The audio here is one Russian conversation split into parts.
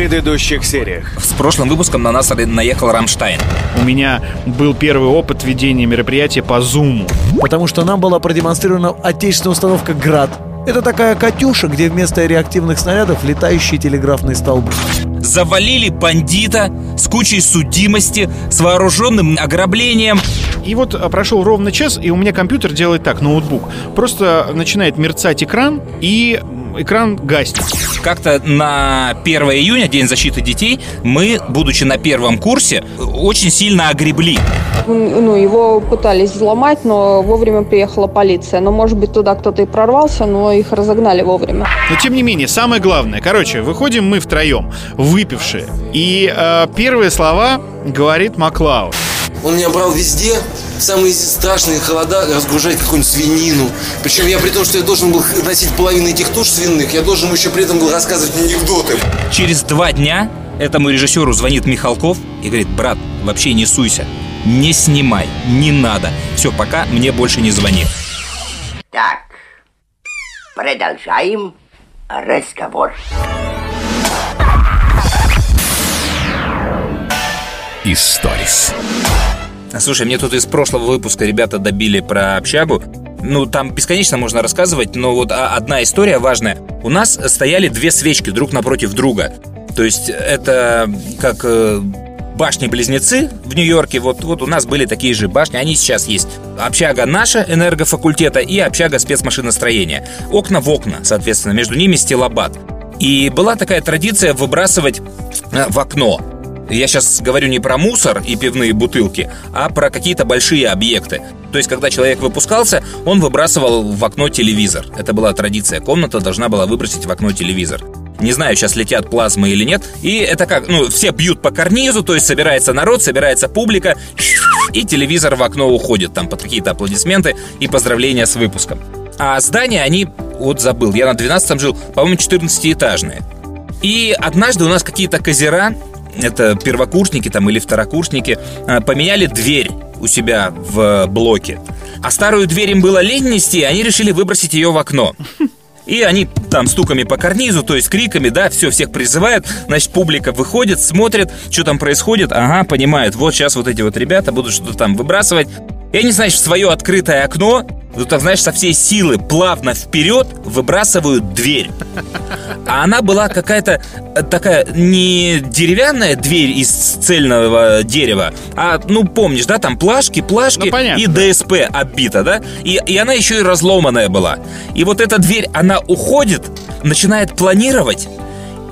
предыдущих сериях. С прошлым выпуском на нас наехал Рамштайн. У меня был первый опыт ведения мероприятия по Zoom. Потому что нам была продемонстрирована отечественная установка «Град». Это такая «Катюша», где вместо реактивных снарядов летающие телеграфные столбы. Завалили бандита с кучей судимости, с вооруженным ограблением. И вот а, прошел ровно час, и у меня компьютер делает так, ноутбук. Просто начинает мерцать экран, и экран гаснет. Как-то на 1 июня, День защиты детей, мы, будучи на первом курсе, очень сильно огребли. Ну, его пытались взломать, но вовремя приехала полиция. Но, может быть, туда кто-то и прорвался, но их разогнали вовремя. Но, тем не менее, самое главное. Короче, выходим мы втроем, выпившие. И э, первые слова говорит Маклауд. Он меня брал везде, в самые страшные холода разгружать какую-нибудь свинину. Причем я при том, что я должен был носить половину этих туш свиных, я должен еще при этом был рассказывать анекдоты. Через два дня этому режиссеру звонит Михалков и говорит, брат, вообще не суйся, не снимай, не надо. Все, пока мне больше не звони. Так, продолжаем разговор. Историс. Слушай, мне тут из прошлого выпуска ребята добили про общагу. Ну, там бесконечно можно рассказывать, но вот одна история важная. У нас стояли две свечки друг напротив друга. То есть это как э, башни-близнецы в Нью-Йорке. Вот, вот у нас были такие же башни, они сейчас есть. Общага наша, энергофакультета, и общага спецмашиностроения. Окна в окна, соответственно, между ними стилобат. И была такая традиция выбрасывать э, в окно я сейчас говорю не про мусор и пивные бутылки, а про какие-то большие объекты. То есть, когда человек выпускался, он выбрасывал в окно телевизор. Это была традиция. Комната должна была выбросить в окно телевизор. Не знаю, сейчас летят плазмы или нет. И это как, ну, все бьют по карнизу, то есть собирается народ, собирается публика, и телевизор в окно уходит там под какие-то аплодисменты и поздравления с выпуском. А здания, они, вот забыл, я на 12-м жил, по-моему, 14-этажные. И однажды у нас какие-то козера это первокурсники там или второкурсники, а, поменяли дверь у себя в блоке. А старую дверь им было лень нести, они решили выбросить ее в окно. И они там стуками по карнизу, то есть криками, да, все, всех призывают. Значит, публика выходит, смотрит, что там происходит. Ага, понимает, вот сейчас вот эти вот ребята будут что-то там выбрасывать. И они, значит, в свое открытое окно ну так, знаешь, со всей силы плавно вперед выбрасывают дверь. А она была какая-то э, такая не деревянная дверь из цельного дерева, а, ну, помнишь, да, там плашки, плашки ну, и ДСП оббита, да? И, и она еще и разломанная была. И вот эта дверь, она уходит, начинает планировать,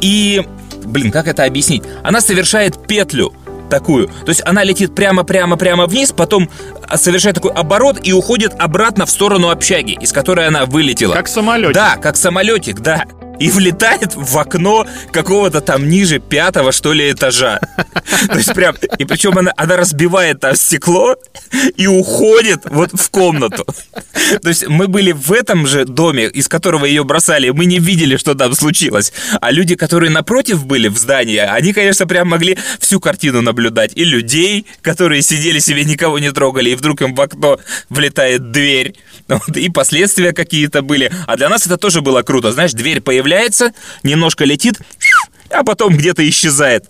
и, блин, как это объяснить? Она совершает петлю такую. То есть она летит прямо-прямо-прямо вниз, потом совершает такой оборот и уходит обратно в сторону общаги, из которой она вылетела. Как самолетик. Да, как самолетик, да и влетает в окно какого-то там ниже пятого, что ли, этажа. То есть прям, и причем она, она разбивает там стекло и уходит вот в комнату. То есть мы были в этом же доме, из которого ее бросали, мы не видели, что там случилось. А люди, которые напротив были в здании, они, конечно, прям могли всю картину наблюдать. И людей, которые сидели себе, никого не трогали, и вдруг им в окно влетает дверь. И последствия какие-то были. А для нас это тоже было круто. Знаешь, дверь появляется появляется, немножко летит, а потом где-то исчезает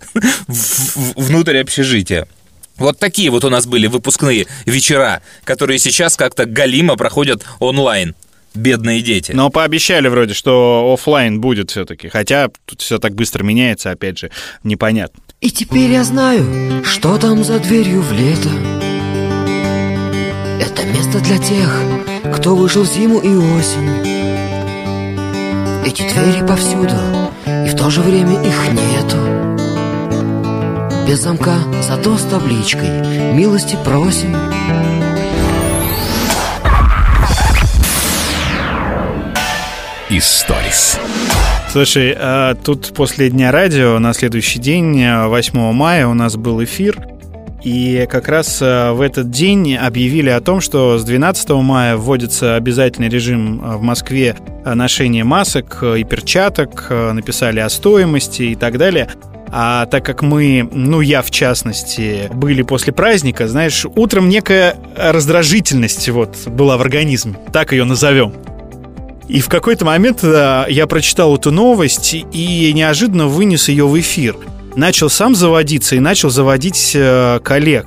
внутрь общежития. Вот такие вот у нас были выпускные вечера, которые сейчас как-то галимо проходят онлайн. Бедные дети. Но пообещали вроде, что офлайн будет все-таки. Хотя тут все так быстро меняется, опять же, непонятно. И теперь я знаю, что там за дверью в лето. Это место для тех, кто вышел зиму и осень. Эти двери повсюду, и в то же время их нету. Без замка, зато с табличкой. Милости просим. Историс. Слушай, а тут после Дня радио на следующий день, 8 мая, у нас был эфир и как раз э, в этот день объявили о том, что с 12 мая вводится обязательный режим э, в Москве ношения масок и перчаток, э, написали о стоимости и так далее. А так как мы, ну я в частности, были после праздника, знаешь, утром некая раздражительность вот была в организме, так ее назовем. И в какой-то момент я прочитал эту новость и неожиданно вынес ее в эфир. Начал сам заводиться и начал заводить э, коллег.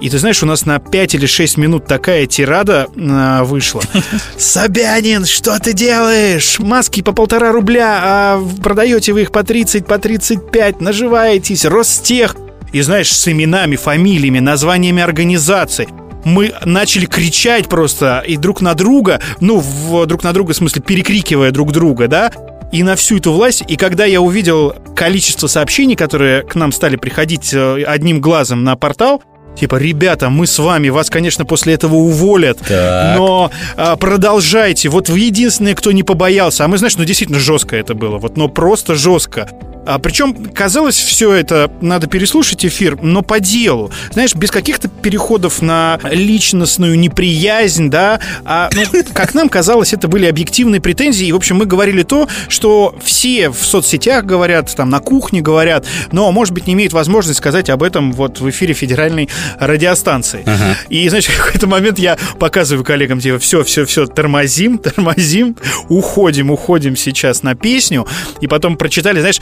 И ты знаешь, у нас на 5 или 6 минут такая тирада э, вышла. Собянин, что ты делаешь? Маски по полтора рубля, а продаете вы их по 30, по 35, наживаетесь, Ростех. И знаешь, с именами, фамилиями, названиями организаций мы начали кричать просто и друг на друга, ну, в, друг на друга, в смысле, перекрикивая друг друга, да, и на всю эту власть. И когда я увидел количество сообщений, которые к нам стали приходить э, одним глазом на портал, Типа, ребята, мы с вами, вас, конечно, после этого уволят, Так. но а, продолжайте. Вот вы единственные, кто не побоялся. А мы, знаешь, ну действительно жестко это было, вот, но просто жестко. А, причем казалось все это, надо переслушать эфир, но по делу. Знаешь, без каких-то переходов на личностную неприязнь, да, а, ну, как нам казалось, это были объективные претензии. И, в общем, мы говорили то, что все в соцсетях говорят, там, на кухне говорят, но, может быть, не имеют возможности сказать об этом вот в эфире федеральной радиостанции. И, знаешь, в какой-то момент я показываю коллегам, типа, все, все, все, тормозим, тормозим, уходим, уходим сейчас на песню. И потом прочитали, знаешь,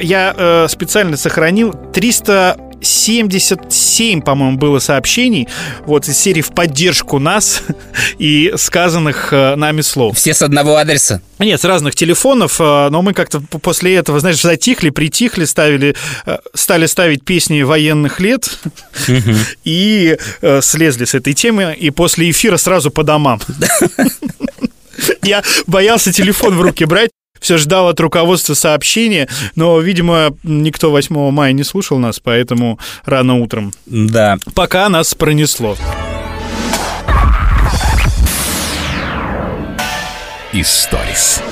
я э, специально сохранил 377, по-моему, было сообщений вот из серии в поддержку нас и сказанных э, нами слов. Все с одного адреса. Нет, с разных телефонов, э, но мы как-то после этого, знаешь, затихли, притихли, ставили, стали ставить песни военных лет и слезли с этой темы, и после эфира сразу по домам. Я боялся телефон в руки брать, все ждал от руководства сообщения, но, видимо, никто 8 мая не слушал нас, поэтому рано утром. Да. Пока нас пронесло. Историс.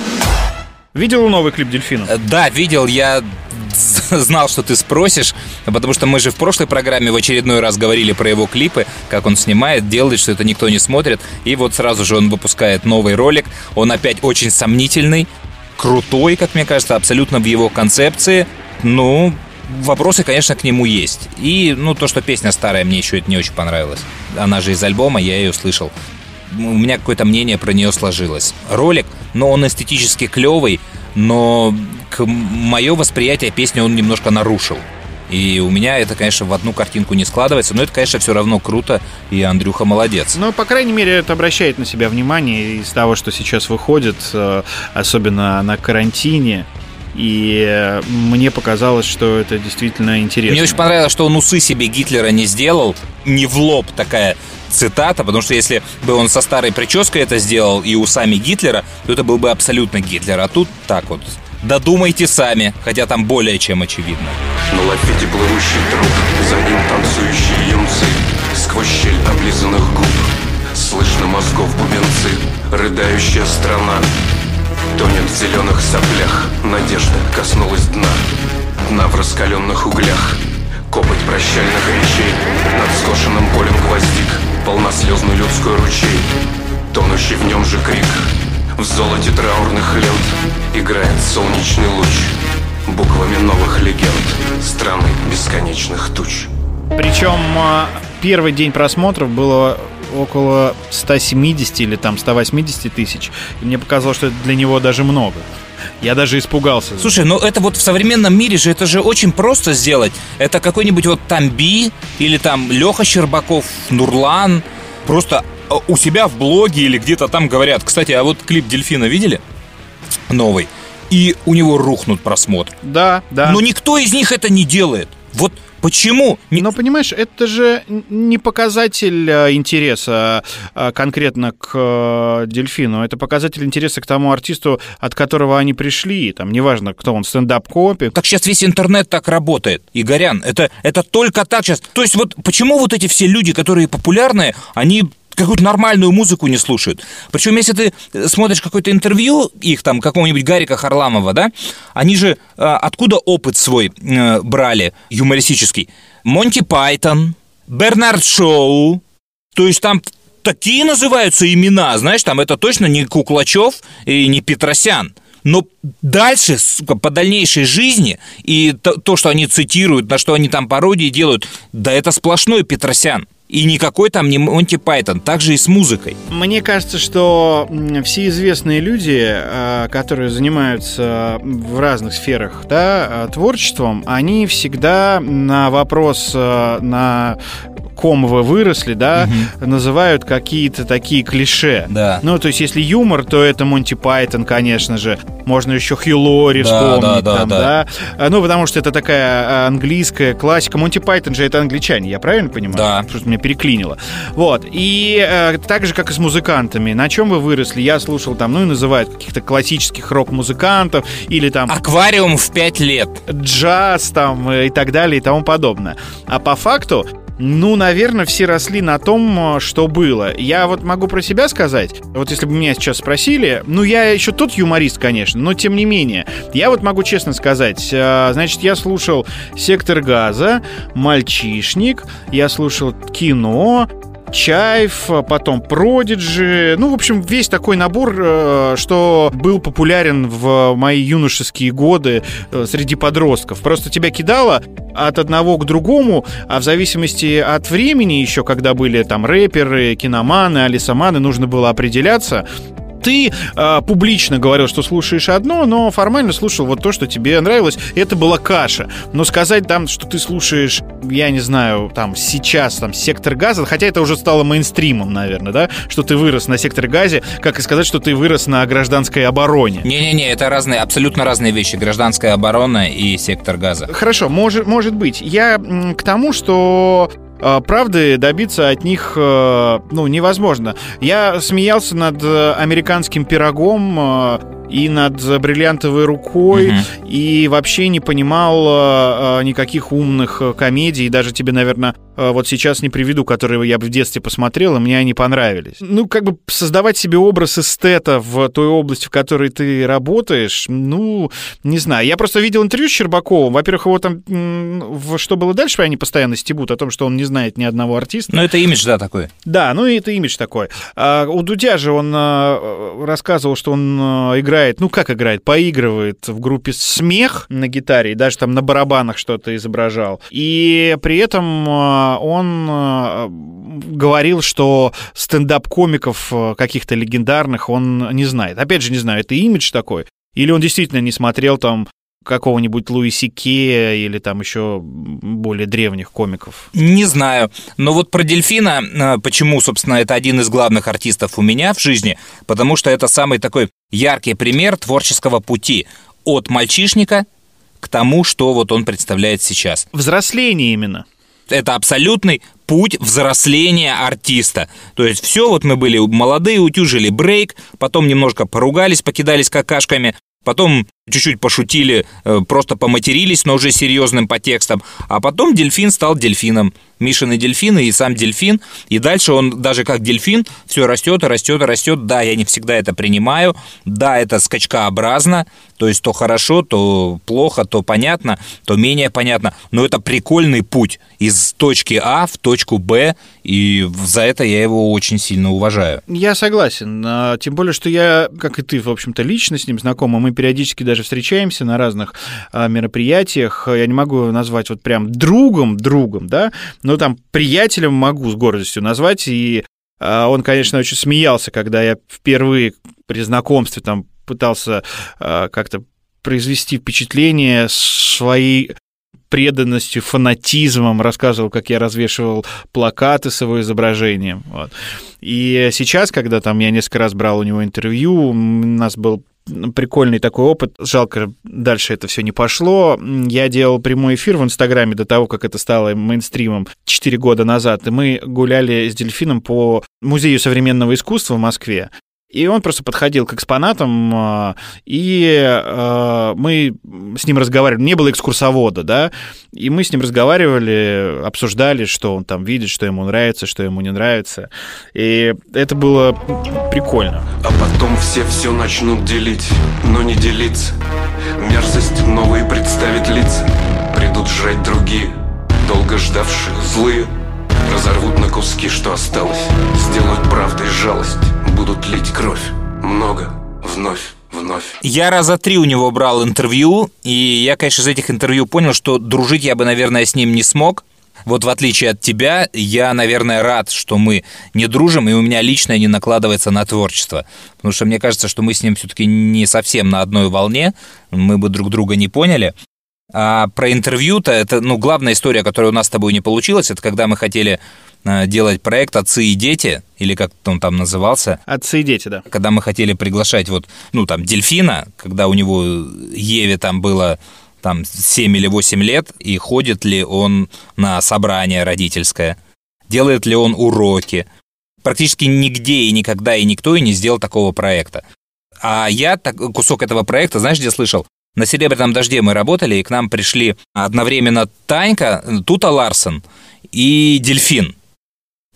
Видел новый клип Дельфина? Э, Да, видел, я знал, что ты спросишь, потому что мы же в прошлой программе в очередной раз говорили про его клипы, как он снимает, делает, что это никто не смотрит, и вот сразу же он выпускает новый ролик, он опять очень сомнительный, крутой, как мне кажется, абсолютно в его концепции, ну, вопросы, конечно, к нему есть. И, ну, то, что песня старая, мне еще это не очень понравилось. Она же из альбома, я ее слышал. У меня какое-то мнение про нее сложилось. Ролик, но он эстетически клевый, но к мое восприятие песни он немножко нарушил. И у меня это, конечно, в одну картинку не складывается, но это, конечно, все равно круто, и Андрюха молодец. Ну, по крайней мере, это обращает на себя внимание из того, что сейчас выходит, э, особенно на карантине. И э, мне показалось, что это действительно интересно. Мне очень понравилось, что он усы себе Гитлера не сделал, не в лоб такая цитата, потому что если бы он со старой прической это сделал и усами Гитлера, то это был бы абсолютно Гитлер. А тут так вот. Додумайте сами, хотя там более чем очевидно. На лафете плывущий труп, за ним танцующие юнцы. Сквозь щель облизанных губ Слышно мозгов бубенцы. Рыдающая страна Тонет в зеленых соплях. Надежда коснулась дна. Дна в раскаленных углях. Копоть прощальных речей. Над скошенным полем гвоздик. Полнослезный людской ручей. Тонущий в нем же крик В золоте траурных лент Играет солнечный луч Буквами новых легенд Страны бесконечных туч Причем э, первый день просмотров было около 170 или там 180 тысяч. И мне показалось, что это для него даже много. Я даже испугался. Слушай, ну это вот в современном мире же это же очень просто сделать. Это какой-нибудь вот Тамби или там Леха Щербаков, Нурлан. Просто у себя в блоге или где-то там говорят. Кстати, а вот клип Дельфина видели? Новый. И у него рухнут просмотры. Да, да. Но никто из них это не делает. Вот почему? Но понимаешь, это же не показатель э, интереса э, конкретно к э, дельфину, это показатель интереса к тому артисту, от которого они пришли. Там неважно, кто он, стендап-копи. Так сейчас весь интернет так работает. Игорян, это, это только так сейчас. То есть вот почему вот эти все люди, которые популярные, они какую-то нормальную музыку не слушают. Причем, если ты э, смотришь какое-то интервью их там, какого-нибудь Гарика Харламова, да, они же э, откуда опыт свой э, брали юмористический? Монти Пайтон, Бернард Шоу, то есть там такие называются имена, знаешь, там это точно не Куклачев и не Петросян. Но дальше, сука, по дальнейшей жизни и то, то, что они цитируют, на что они там пародии делают, да это сплошной Петросян. И никакой там не Монти Пайтон, так же и с музыкой. Мне кажется, что все известные люди, э, которые занимаются в разных сферах да, э, творчеством, они всегда на вопрос, э, на ком вы выросли, да, называют какие-то такие клише. Да. Ну, то есть, если юмор, то это Монти Пайтон, конечно же. Можно еще Хью Лори Да, вспомнить. да, да, там, да. да. А, Ну, потому что это такая английская классика. Монти Пайтон же это англичане, я правильно понимаю? Да. Что-то меня переклинило. Вот. И э, так же, как и с музыкантами. На чем вы выросли? Я слушал там, ну, и называют каких-то классических рок-музыкантов или там Аквариум в пять лет. джаз там э, и так далее и тому подобное. А по факту, ну, наверное, все росли на том, э, что было. Я вот могу про себя сказать, вот если бы меня сейчас спросили, ну, я еще тот юморист, конечно, но тем не менее, я вот могу честно сказать, э, значит, я слушал «Сектор газа», «Мальчишник», я слушал кино, Чайф, а потом Продиджи. Ну, в общем, весь такой набор, э, что был популярен в мои юношеские годы э, среди подростков. Просто тебя кидало от одного к другому, а в зависимости от времени еще, когда были там рэперы, киноманы, алисаманы, нужно было определяться, ты э, публично говорил, что слушаешь одно, но формально слушал вот то, что тебе нравилось. Это была каша. Но сказать там, что ты слушаешь, я не знаю, там сейчас там сектор газа, хотя это уже стало мейнстримом, наверное, да, что ты вырос на секторе газе, как и сказать, что ты вырос на гражданской обороне. Не-не-не, это разные, абсолютно разные вещи. Гражданская оборона и сектор газа. Хорошо, может, может быть. Я к тому, что правды добиться от них э, ну, невозможно. Я смеялся над э, американским пирогом э, и над бриллиантовой рукой, Мгм. и вообще не понимал э, э, никаких умных э, комедий. Даже тебе, наверное, вот сейчас не приведу, которые я бы в детстве посмотрел, и мне они понравились. Ну, как бы создавать себе образ эстета в той области, в которой ты работаешь, ну, не знаю. Я просто видел интервью с Щербаковым. Во-первых, его там в «Что было дальше?» они постоянно стебут о том, что он не знает ни одного артиста. Ну, это имидж, да, такой. Да, ну и это имидж такой. А у Дудя же он рассказывал, что он а, играет, ну как играет, поигрывает в группе «Смех» на гитаре, и даже там на барабанах что-то изображал. И при этом а, он а, говорил, что стендап-комиков а, каких-то легендарных он не знает. Опять же, не знаю, это имидж такой. Или он действительно не смотрел там какого-нибудь Луи Сике или там еще более древних комиков. Не знаю. Но вот про дельфина, э, почему, собственно, это один из главных артистов у меня в жизни, потому что это самый такой яркий пример творческого пути от мальчишника к тому, что вот он представляет сейчас. Взросление именно. Это абсолютный путь взросления артиста. То есть все, вот мы были молодые, утюжили брейк, потом немножко поругались, покидались какашками, потом чуть-чуть пошутили, э, просто поматерились, но уже серьезным по текстам, а потом дельфин стал дельфином. Мишины дельфины и сам дельфин, и дальше он даже как дельфин все растет и растет и растет. Да, я не всегда это принимаю, да, это скачкообразно, то есть то хорошо, то плохо, то понятно, то менее понятно, но это прикольный путь из точки А в точку Б, и за это я его очень сильно уважаю. Я согласен. а, Тем более, что я, как и ты, в общем-то, лично с ним знакома. Мы периодически даже встречаемся на разных а, мероприятиях. Я не могу назвать вот прям другом, другом, да, но там приятелем могу с гордостью назвать. И а, он, конечно, очень смеялся, когда я впервые при знакомстве там пытался а, как-то произвести впечатление своей преданностью, фанатизмом, рассказывал, как я развешивал плакаты с его изображением. Вот. И сейчас, когда там я несколько раз брал у него интервью, у нас был прикольный такой опыт. Жалко, дальше это все не пошло. Я делал прямой эфир в Инстаграме до того, как это стало мейнстримом 4 года назад. И мы гуляли с дельфином по Музею современного искусства в Москве. И он просто подходил к экспонатам, а, и а, мы с ним разговаривали. Не было экскурсовода, да, и мы с ним разговаривали, обсуждали, что он там видит, что ему нравится, что ему не нравится. И это было прикольно. А потом все все начнут делить, но не делиться Мерзость новые представить лица Придут жрать другие, долго ждавшие злые Разорвут на куски, что осталось. Сделают правдой жалость, будут лить кровь. Много, вновь, вновь. Я раза три у него брал интервью, и я, конечно, из этих интервью понял, что дружить я бы, наверное, с ним не смог. Вот в отличие от тебя, я, наверное, рад, что мы не дружим, и у меня личное не накладывается на творчество. Потому что мне кажется, что мы с ним все-таки не совсем на одной волне, мы бы друг друга не поняли. А про интервью-то, это, ну, главная история, которая у нас с тобой не получилась, это когда мы хотели э, делать проект «Отцы и дети», или как он там назывался. Отцы и дети, да. Когда мы хотели приглашать вот, ну, там, дельфина, когда у него Еве там было там 7 или 8 лет, и ходит ли он на собрание родительское, делает ли он уроки. Практически нигде и никогда и никто и не сделал такого проекта. А я так, кусок этого проекта, знаешь, где слышал? На «Серебряном дожде» мы работали, и к нам пришли одновременно Танька, Тута Ларсон и Дельфин.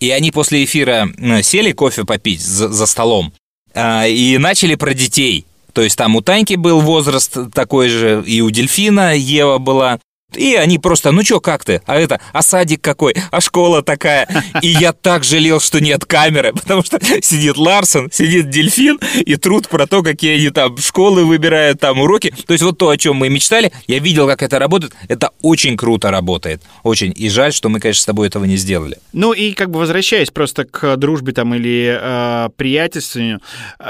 И они после эфира э, сели кофе попить за, за столом а, и начали про детей. То есть там у Таньки был возраст такой же, и у Дельфина Ева была. И они просто, ну чё, как ты? А это, а садик какой? А школа такая? И я так жалел, что нет камеры, потому что сидит Ларсон, сидит Дельфин, и труд про то, какие они там школы выбирают, там уроки. То есть вот то, о чем мы мечтали, я видел, как это работает. Это очень круто работает. Очень. И жаль, что мы, конечно, с тобой этого не сделали. Ну и как бы возвращаясь просто к дружбе там или э, приятельствованию,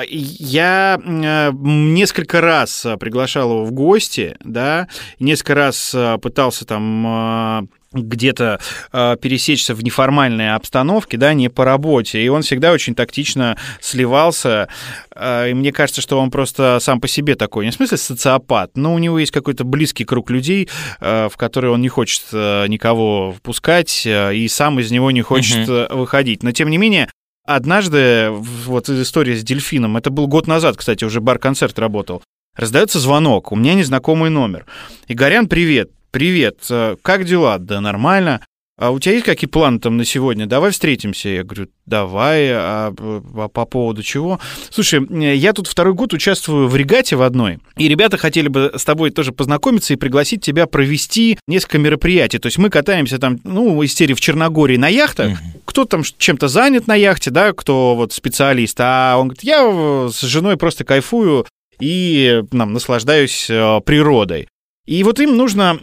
я э, несколько раз приглашал его в гости, да, несколько раз пытался там э, где-то э, пересечься в неформальной обстановке, да, не по работе. И он всегда очень тактично сливался. Э, и мне кажется, что он просто сам по себе такой, не в смысле социопат, но у него есть какой-то близкий круг людей, э, в который он не хочет э, никого впускать, э, и сам из него не хочет uh выходить. Но тем не менее, Однажды, вот история с дельфином, это был год назад, кстати, уже бар-концерт работал. Раздается звонок, у меня незнакомый номер. Игорян, привет привет, э, как дела? Да нормально. А у тебя есть какие планы там на сегодня? Давай встретимся. Я говорю, давай. А, а по поводу чего? Слушай, я тут второй год участвую в регате в одной, и ребята хотели бы с тобой тоже познакомиться и пригласить тебя провести несколько мероприятий. То есть мы катаемся там, ну, из серии в Черногории на яхтах. Mm-hmm. Кто там чем-то занят на яхте, да, кто вот специалист, а он говорит, я с женой просто кайфую и нам наслаждаюсь э, природой. И вот им нужно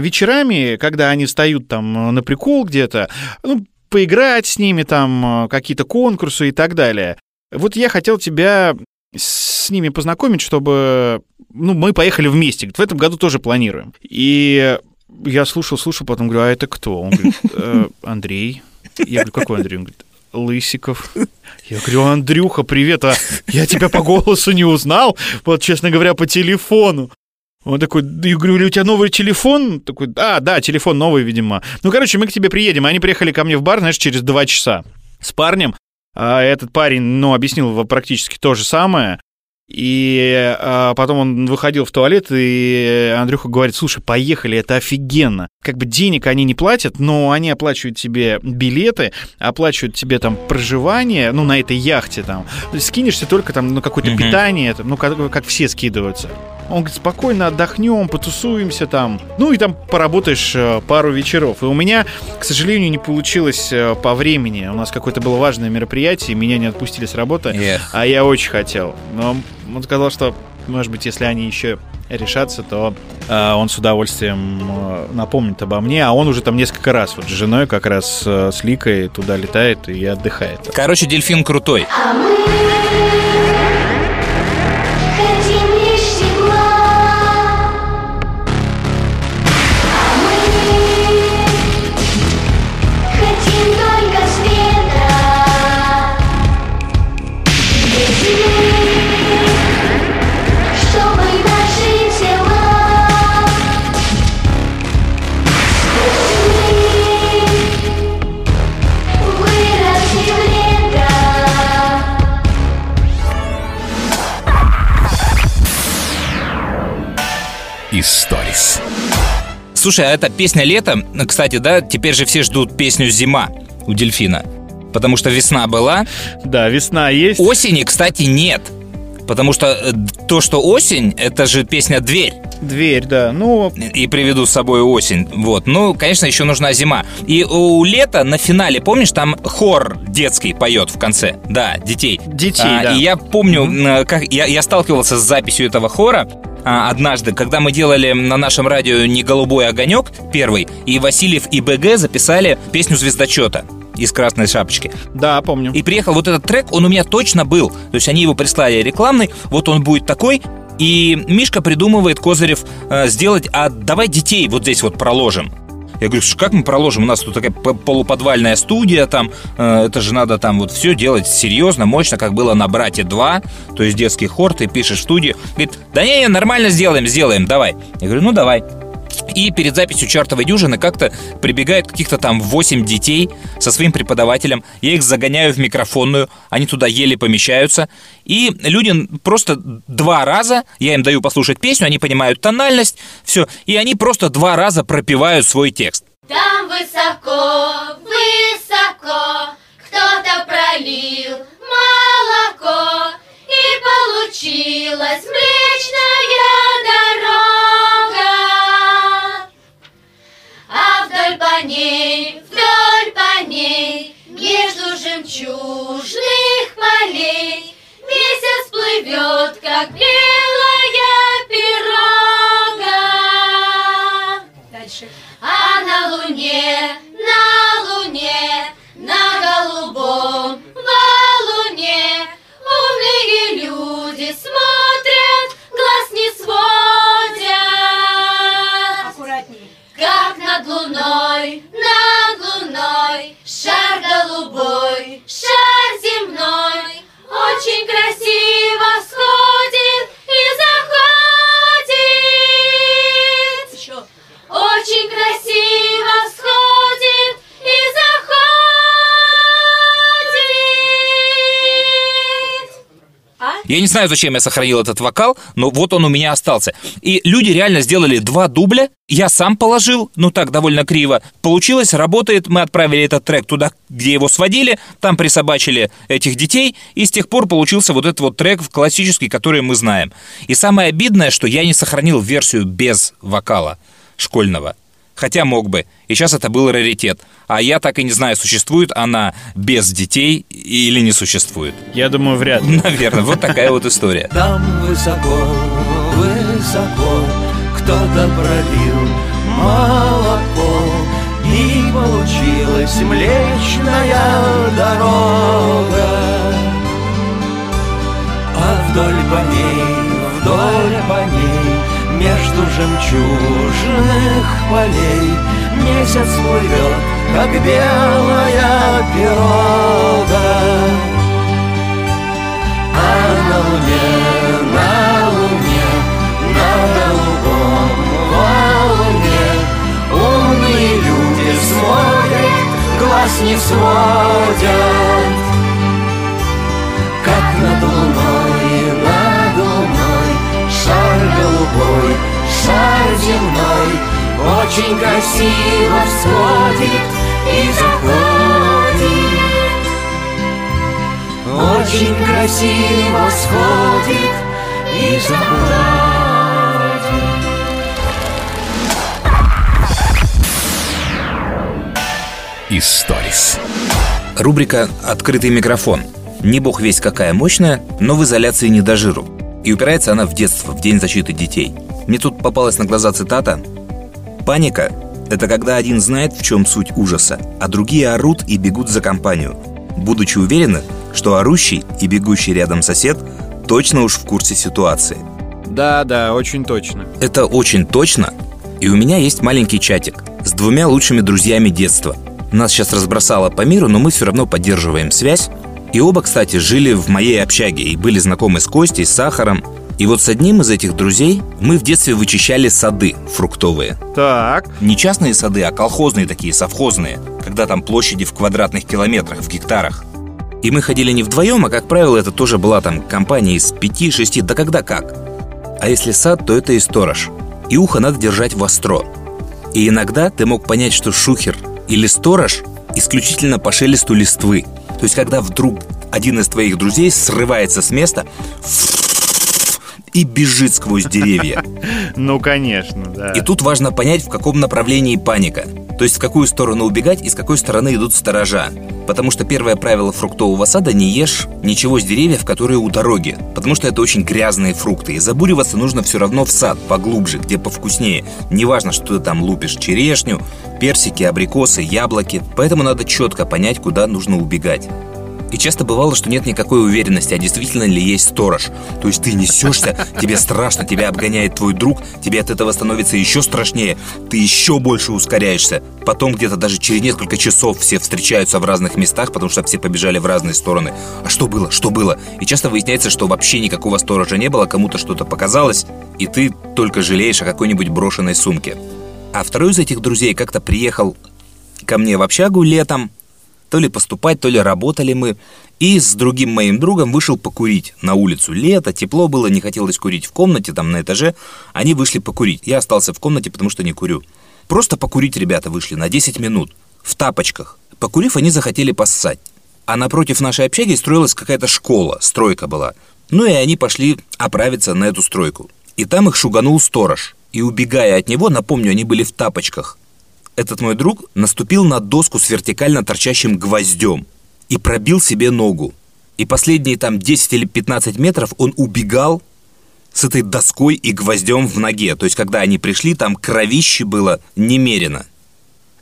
вечерами, когда они встают там на прикол где-то, ну, поиграть с ними, там какие-то конкурсы и так далее. Вот я хотел тебя с ними познакомить, чтобы ну, мы поехали вместе. В этом году тоже планируем. И я слушал, слушал, потом говорю, а это кто? Он говорит, э, Андрей. Я говорю, какой Андрей? Он говорит, Лысиков. Я говорю, Андрюха, привет, а я тебя по голосу не узнал, вот, честно говоря, по телефону. Он такой, я говорю, у тебя новый телефон? Такой, а, да, телефон новый, видимо. Ну, короче, мы к тебе приедем. Они приехали ко мне в бар, знаешь, через два часа с парнем. А этот парень, ну, объяснил практически то же самое. И а, потом он выходил в туалет, и Андрюха говорит, слушай, поехали, это офигенно. Как бы денег они не платят, но они оплачивают тебе билеты, оплачивают тебе там проживание, ну, на этой яхте там. Скинешься только там, ну, какое-то mm-hmm. питание, ну, как, как все скидываются. Он говорит, спокойно отдохнем, потусуемся там. Ну и там поработаешь э, пару вечеров. И у меня, к сожалению, не получилось э, по времени. У нас какое-то было важное мероприятие, меня не отпустили с работы, yeah. а я очень хотел. Но он сказал, что, может быть, если они еще решатся, то э, он с удовольствием э, напомнит обо мне, а он уже там несколько раз вот с женой как раз э, с Ликой туда летает и отдыхает. Короче, дельфин крутой. А мы Слушай, а эта песня «Лето», кстати, да, теперь же все ждут песню «Зима» у «Дельфина». Потому что весна была. Да, весна есть. Осени, кстати, нет. Потому что э, то, что осень, это же песня «Дверь». Дверь, да. Ну... И приведу с собой осень. Вот. Ну, конечно, еще нужна зима. И у лета на финале, помнишь, там хор детский поет в конце. Да, детей. Детей, а, да. И я помню, mm-hmm. как я, я сталкивался с записью этого хора а, однажды, когда мы делали на нашем радио «Не голубой огонек» первый, и Васильев и БГ записали песню «Звездочета» из «Красной шапочки». Да, помню. И приехал вот этот трек, он у меня точно был. То есть они его прислали рекламный, вот он будет такой, и Мишка придумывает, Козырев, э, сделать, а давай детей вот здесь вот проложим. Я говорю, что как мы проложим? У нас тут такая полуподвальная студия, там, э, это же надо там вот все делать серьезно, мощно, как было на «Брате 2», то есть детский хор, ты пишешь в студию. Говорит, да не, нормально сделаем, сделаем, давай. Я говорю, ну давай. И перед записью «Чертовой дюжины» как-то прибегает каких-то там 8 детей со своим преподавателем. Я их загоняю в микрофонную, они туда еле помещаются. И люди просто два раза, я им даю послушать песню, они понимают тональность, все. И они просто два раза пропевают свой текст. Там высоко, высоко кто-то пролил молоко, и получилась млечная на луне, Я не знаю, зачем я сохранил этот вокал, но вот он у меня остался. И люди реально сделали два дубля. Я сам положил, ну так, довольно криво. Получилось, работает. Мы отправили этот трек туда, где его сводили. Там присобачили этих детей. И с тех пор получился вот этот вот трек классический, который мы знаем. И самое обидное, что я не сохранил версию без вокала школьного. Хотя мог бы. И сейчас это был раритет. А я так и не знаю, существует она без детей или не существует. Я думаю, вряд ли. Наверное, вот такая вот история. Там высоко, высоко кто-то пролил молоко И получилась млечная дорога А вдоль по ней, вдоль по ней Между жемчужных полей. Месяц плывет, как белая пирога а на луне, на луне, на голубом валуне Умные люди смотрят, глаз не сводят земной Очень красиво всходит и заходит очень красиво сходит и заходит. Историс. Рубрика «Открытый микрофон». Не бог весь какая мощная, но в изоляции не до жиру. И упирается она в детство, в День защиты детей. Мне тут попалась на глаза цитата. «Паника – это когда один знает, в чем суть ужаса, а другие орут и бегут за компанию, будучи уверены, что орущий и бегущий рядом сосед точно уж в курсе ситуации. Да, да, очень точно. Это очень точно. И у меня есть маленький чатик с двумя лучшими друзьями детства. Нас сейчас разбросало по миру, но мы все равно поддерживаем связь. И оба, кстати, жили в моей общаге и были знакомы с Костей, с Сахаром. И вот с одним из этих друзей мы в детстве вычищали сады фруктовые. Так. Не частные сады, а колхозные такие, совхозные, когда там площади в квадратных километрах, в гектарах. И мы ходили не вдвоем, а, как правило, это тоже была там компания из пяти-шести, да когда как. А если сад, то это и сторож. И ухо надо держать востро. И иногда ты мог понять, что шухер или сторож исключительно по шелесту листвы. То есть, когда вдруг один из твоих друзей срывается с места и бежит сквозь деревья. Ну, конечно, да. И тут важно понять, в каком направлении паника. То есть в какую сторону убегать и с какой стороны идут сторожа. Потому что первое правило фруктового сада – не ешь ничего с деревьев, которые у дороги. Потому что это очень грязные фрукты. И забуриваться нужно все равно в сад, поглубже, где повкуснее. Неважно, что ты там лупишь – черешню, персики, абрикосы, яблоки. Поэтому надо четко понять, куда нужно убегать. И часто бывало, что нет никакой уверенности, а действительно ли есть сторож. То есть ты несешься, тебе страшно, тебя обгоняет твой друг, тебе от этого становится еще страшнее, ты еще больше ускоряешься. Потом где-то даже через несколько часов все встречаются в разных местах, потому что все побежали в разные стороны. А что было? Что было? И часто выясняется, что вообще никакого сторожа не было, кому-то что-то показалось, и ты только жалеешь о какой-нибудь брошенной сумке. А второй из этих друзей как-то приехал ко мне в общагу летом, то ли поступать, то ли работали мы. И с другим моим другом вышел покурить на улицу. Лето, тепло было, не хотелось курить в комнате, там на этаже. Они вышли покурить. Я остался в комнате, потому что не курю. Просто покурить ребята вышли на 10 минут. В тапочках. Покурив, они захотели поссать. А напротив нашей общаги строилась какая-то школа, стройка была. Ну и они пошли оправиться на эту стройку. И там их шуганул сторож. И убегая от него, напомню, они были в тапочках, этот мой друг наступил на доску с вертикально торчащим гвоздем и пробил себе ногу. И последние там 10 или 15 метров он убегал с этой доской и гвоздем в ноге. То есть, когда они пришли, там кровище было немерено.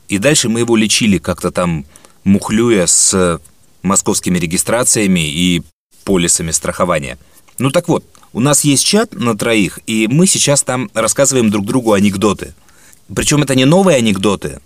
И дальше мы его лечили как-то там, мухлюя с московскими регистрациями и полисами страхования. Ну так вот, у нас есть чат на троих, и мы сейчас там рассказываем друг другу анекдоты. Причем это не новые анекдоты,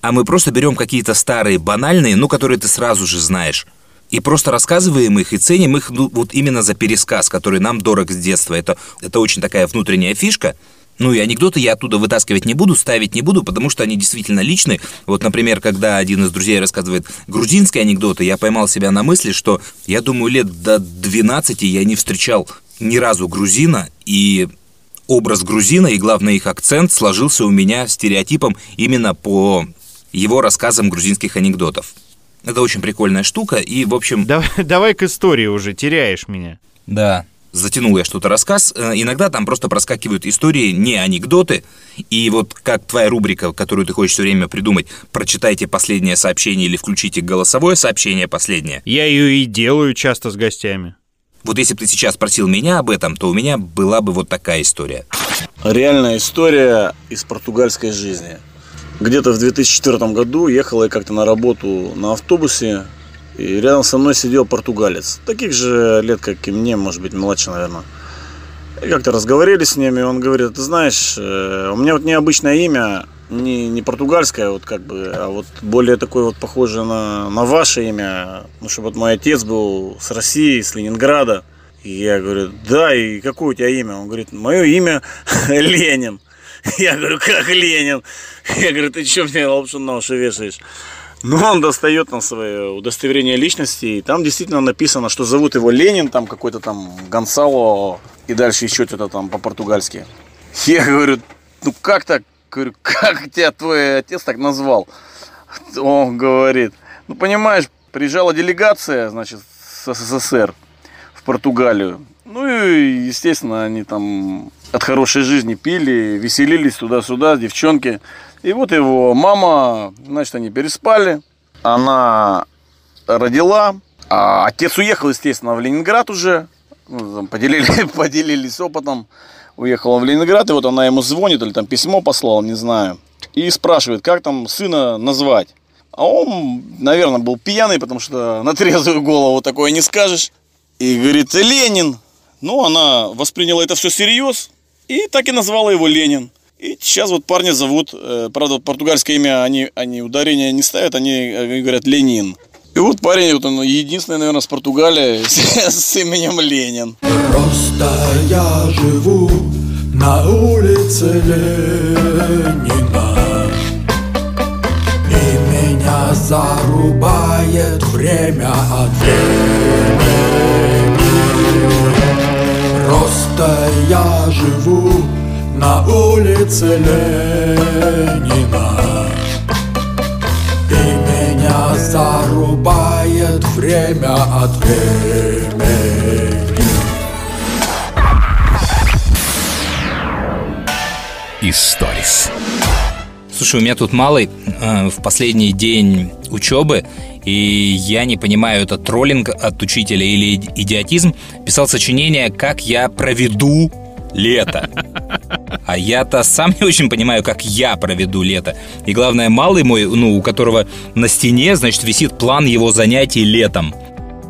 а мы просто берем какие-то старые, банальные, ну, которые ты сразу же знаешь, и просто рассказываем их и ценим их ну, вот именно за пересказ, который нам дорог с детства. Это, это очень такая внутренняя фишка. Ну и анекдоты я оттуда вытаскивать не буду, ставить не буду, потому что они действительно личные. Вот, например, когда один из друзей рассказывает грузинские анекдоты, я поймал себя на мысли, что я думаю, лет до 12 я не встречал ни разу грузина, и образ грузина и, главное, их акцент сложился у меня стереотипом именно по его рассказам грузинских анекдотов. Это очень прикольная штука, и, в общем... Давай, давай к истории уже, теряешь меня. Да, затянул я что-то рассказ. Э, иногда там просто проскакивают истории, не анекдоты. И вот как твоя рубрика, которую ты хочешь все время придумать, прочитайте последнее сообщение или включите голосовое сообщение последнее. Я ее и делаю часто с гостями. Вот если бы ты сейчас спросил меня об этом, то у меня была бы вот такая история. Реальная история из португальской жизни. Где-то в 2004 году ехал я как-то на работу на автобусе, и рядом со мной сидел португалец. Таких же лет, как и мне, может быть, младше, наверное. И как-то разговаривали с ними, он говорит, ты знаешь, э, у меня вот необычное имя, не, не португальское, вот как бы, а вот более такое вот похожее на, на ваше имя. Ну, чтобы вот мой отец был с России, с Ленинграда. И я говорю, да, и какое у тебя имя? Он говорит, мое имя Ленин. Я говорю, как Ленин? Я говорю, ты что мне лапшу на уши вешаешь? Ну, он достает там свое удостоверение личности, и там действительно написано, что зовут его Ленин, там какой-то там Гонсало, и дальше еще что-то там по-португальски. Я говорю, ну как так? Говорю, как тебя твой отец так назвал? Он говорит, ну понимаешь, приезжала делегация, значит, с СССР в Португалию. Ну и, естественно, они там от хорошей жизни пили, веселились туда-сюда, девчонки. И вот его мама, значит, они переспали. Она родила, а отец уехал, естественно, в Ленинград уже. Ну, поделили, поделились опытом уехала в Ленинград, и вот она ему звонит, или там письмо послал, не знаю, и спрашивает, как там сына назвать. А он, наверное, был пьяный, потому что на трезвую голову такое не скажешь. И говорит, Ленин. Ну, она восприняла это все всерьез, и так и назвала его Ленин. И сейчас вот парня зовут, э, правда, португальское имя, они, они ударения не ставят, они, они говорят Ленин. И вот парень, вот он единственный, наверное, с Португалии с, с именем Ленин. Просто я живу на улице Ленина И меня зарубает время от времени Просто я живу на улице Ленина меня зарубает время от времени. Историс. Слушай, у меня тут малый э, в последний день учебы, и я не понимаю, это троллинг от учителя или иди- идиотизм, писал сочинение «Как я проведу лето». А я-то сам не очень понимаю, как я проведу лето. И главное, малый мой, ну, у которого на стене, значит, висит план его занятий летом.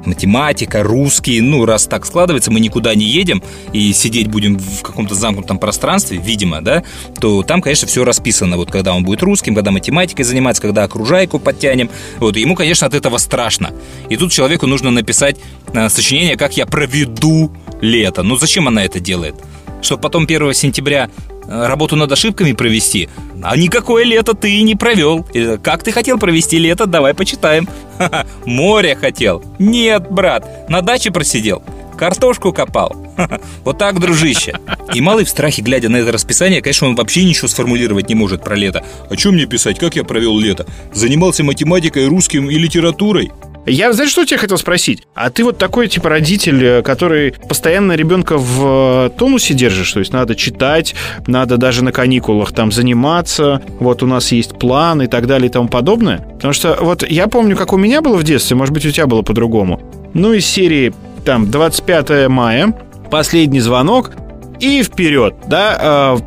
Математика, русский, ну, раз так складывается, мы никуда не едем и сидеть будем в каком-то замкнутом пространстве, видимо, да, то там, конечно, все расписано, вот когда он будет русским, когда математикой заниматься, когда окружайку подтянем, вот, ему, конечно, от этого страшно. И тут человеку нужно написать э, сочинение, как я проведу лето. Ну, зачем она это делает? Чтобы потом 1 сентября э, работу над ошибками провести. А никакое лето ты не провел. Или, Как ты хотел провести лето, давай почитаем. Ха-ха, Море хотел. Нет, брат, на даче просидел. Картошку копал. Ха-ха, Вот так, дружище. И малый в страхе, глядя на это расписание, конечно, он вообще ничего сформулировать не может про лето. О чем мне писать, как я провел лето? Занимался математикой, русским и литературой? Я, знаешь, что тебя хотел спросить? А ты вот такой, типа, родитель, э, который постоянно ребенка в э, тонусе держишь? То есть надо читать, надо даже на каникулах там заниматься, вот у нас есть план и так далее и тому подобное? Потому что вот я помню, как у меня было в детстве, может быть, у тебя было по-другому. Ну, из серии там 25 мая, последний звонок и вперед, да? Э,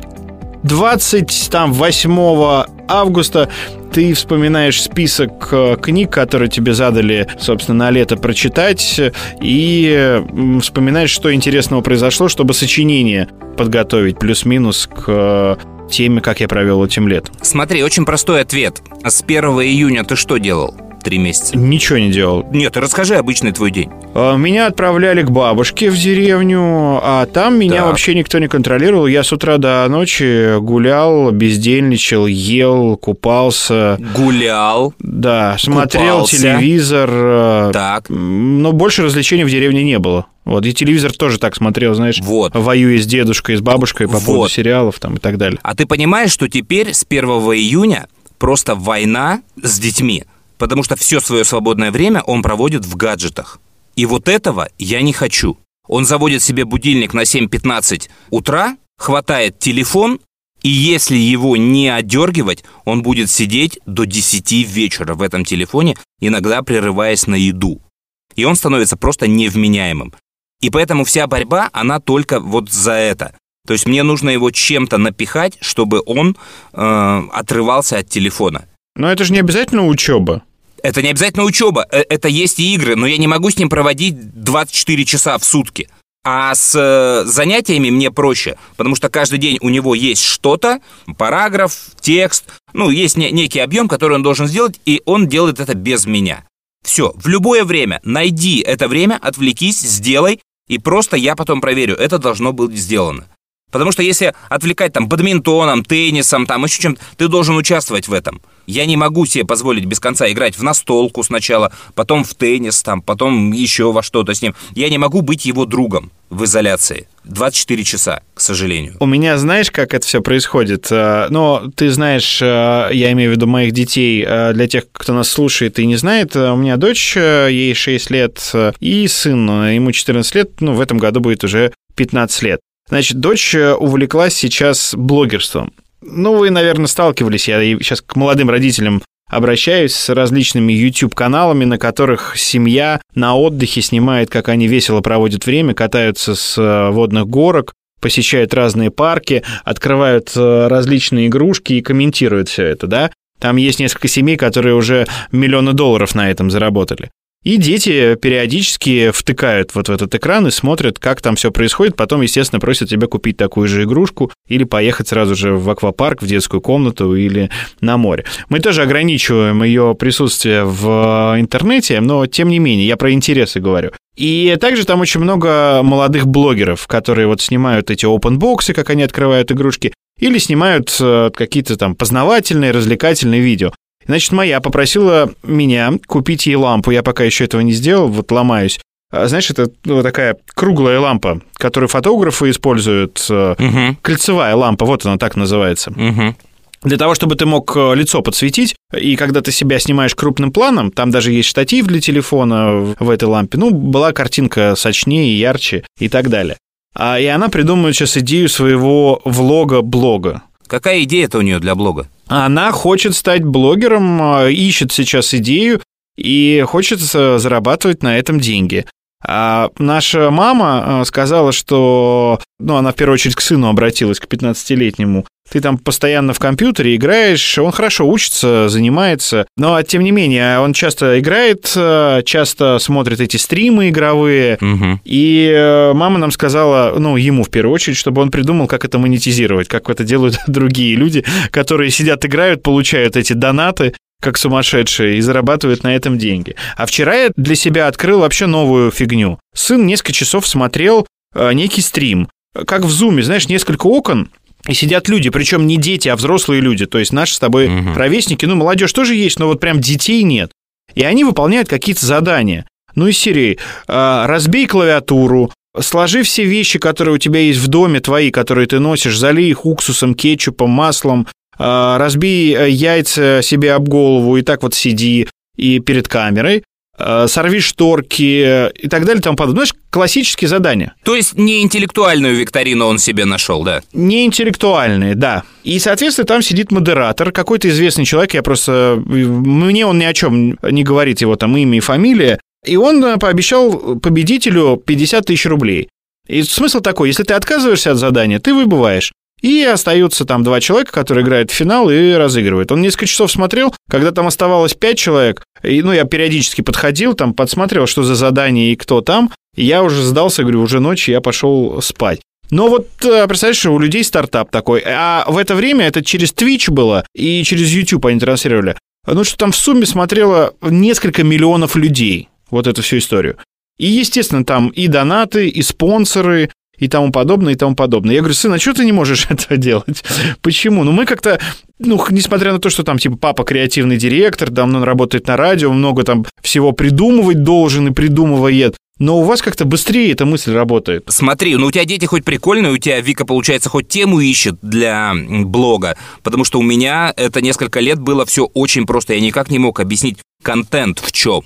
28 августа ты вспоминаешь список э, книг, которые тебе задали, собственно, на лето прочитать, и вспоминаешь, что интересного произошло, чтобы сочинение подготовить, плюс-минус к э, теме, как я провел этим летом. Смотри, очень простой ответ. С 1 июня ты что делал? Три месяца. Ничего не делал. Нет, расскажи обычный твой день. Э, Меня отправляли к бабушке в деревню, а там меня Так. вообще никто не контролировал. Я с утра до ночи гулял, бездельничал, ел, купался. Гулял. Да, смотрел Купался. телевизор. э, Так. Но больше развлечений в деревне не было. Вот, и телевизор тоже так смотрел, знаешь, Вот. воюя с дедушкой, с бабушкой по поводу Вот. сериалов там и так далее. А ты понимаешь, что теперь с 1 июня просто война с детьми, потому что все свое свободное время он проводит в гаджетах. И вот этого я не хочу. Он заводит себе будильник на 7.15 утра, хватает телефон, и если его не отдергивать, он будет сидеть до 10 вечера в этом телефоне, иногда прерываясь на еду. И он становится просто невменяемым. И поэтому вся борьба, она только вот за это. То есть мне нужно его чем-то напихать, чтобы он э, отрывался от телефона. Но это же не обязательно учеба. Это не обязательно учеба, э, это есть и игры, но я не могу с ним проводить 24 часа в сутки. А с э, занятиями мне проще, потому что каждый день у него есть что-то, параграф, текст, ну, есть не- некий объем, который он должен сделать, и он делает это без меня. Все, в любое время найди это время, отвлекись, сделай, и просто я потом проверю, это должно быть сделано. Потому что если отвлекать там бадминтоном, теннисом, там еще чем-то, ты должен участвовать в этом. Я не могу себе позволить без конца играть в настолку сначала, потом в теннис, там, потом еще во что-то с ним. Я не могу быть его другом в изоляции. 24 часа, к сожалению. У меня, знаешь, как это все происходит? Э, Ну, ты знаешь, э, я имею в виду моих детей, э, для тех, кто нас слушает и не знает, у меня дочь, ей 6 лет, и сын, ему 14 лет, ну, в этом году будет уже 15 лет. Значит, дочь э, увлеклась сейчас блогерством. Ну, вы, наверное, сталкивались, я сейчас к молодым родителям обращаюсь с различными YouTube-каналами, на которых семья на отдыхе снимает, как они весело проводят время, катаются с э, водных горок, посещают разные парки, открывают э, различные игрушки и комментируют все это, да? Там есть несколько семей, которые уже миллионы долларов на этом заработали. И дети периодически втыкают вот в этот экран и смотрят, как там все происходит. Потом, естественно, просят тебя купить такую же игрушку или поехать сразу же в аквапарк, в детскую комнату или на море. Мы тоже ограничиваем ее присутствие в интернете, но тем не менее, я про интересы говорю. И также там очень много молодых блогеров, которые вот снимают эти open-боксы, как они открывают игрушки, или снимают э, какие-то там познавательные, развлекательные видео. Значит, моя попросила меня купить ей лампу. Я пока еще этого не сделал, вот ломаюсь. А, Знаешь, это ну, такая круглая лампа, которую фотографы используют. Угу. Кольцевая лампа, вот она так называется. Угу. Для того, чтобы ты мог э, лицо подсветить, и когда ты себя снимаешь крупным планом, там даже есть штатив для телефона в- в этой лампе, ну, была картинка сочнее, ярче и так далее. А, и она придумывает сейчас идею своего влога-блога. Какая идея-то у нее для блога? Она хочет стать блогером, э, ищет сейчас идею и хочет э, зарабатывать на этом деньги. А наша мама э, сказала, что... Ну, она в первую очередь к сыну обратилась, к 15-летнему. Ты там постоянно в компьютере играешь, он хорошо учится, занимается, но тем не менее он часто играет, э, часто смотрит эти стримы игровые, Угу. и э, мама нам сказала, ну, ему в первую очередь, чтобы он придумал, как это монетизировать, как это делают другие люди, которые сидят, играют, получают эти донаты, как сумасшедшие, и зарабатывают на этом деньги. А вчера я для себя открыл вообще новую фигню. Сын несколько часов смотрел э, некий стрим. Как в зуме, знаешь, несколько окон, и сидят люди, причем не дети, а взрослые люди, то есть наши с тобой ровесники, ну, молодежь тоже есть, но вот прям детей нет. И они выполняют какие-то задания. Ну, из серии э, «разбей клавиатуру», Сложи все вещи, которые у тебя есть в доме, твои, которые ты носишь, залей их уксусом, кетчупом, маслом, э, разбей э, яйца себе об голову и так вот сиди и перед камерой, э, сорви шторки э, и так далее и тому подобное. Знаешь, классические задания. То есть не интеллектуальную викторину он себе нашел, да? Не интеллектуальные, да. И, соответственно, там сидит модератор, какой-то известный человек, я просто... Мне он ни о чем не говорит, его там имя и фамилия. И он э, пообещал победителю 50 тысяч рублей. И смысл такой, если ты отказываешься от задания, ты выбываешь. И остаются там два человека, которые играют в финал и разыгрывают. Он несколько часов смотрел, когда там оставалось пять человек, и, ну, я периодически подходил, там, подсмотрел, что за задание и кто там, я уже сдался, говорю, уже ночь, я пошел спать. Но вот, э, представляешь, у людей стартап такой. А в это время это через Twitch было и через YouTube они транслировали. Ну, что там в сумме смотрело несколько миллионов людей вот эту всю историю. И, естественно, там и донаты, и спонсоры, и тому подобное, и тому подобное. Я говорю, сын, а что ты не можешь этого делать? Почему? Ну, мы как-то, ну, несмотря на то, что там, типа, папа креативный директор, давно работает на радио, много там всего придумывать должен и придумывает, но у вас как-то быстрее эта мысль работает. Смотри, ну у тебя дети хоть прикольные, у тебя Вика, получается, хоть тему ищет для блога, потому что у меня это несколько лет было все очень просто, я никак не мог объяснить контент в чем.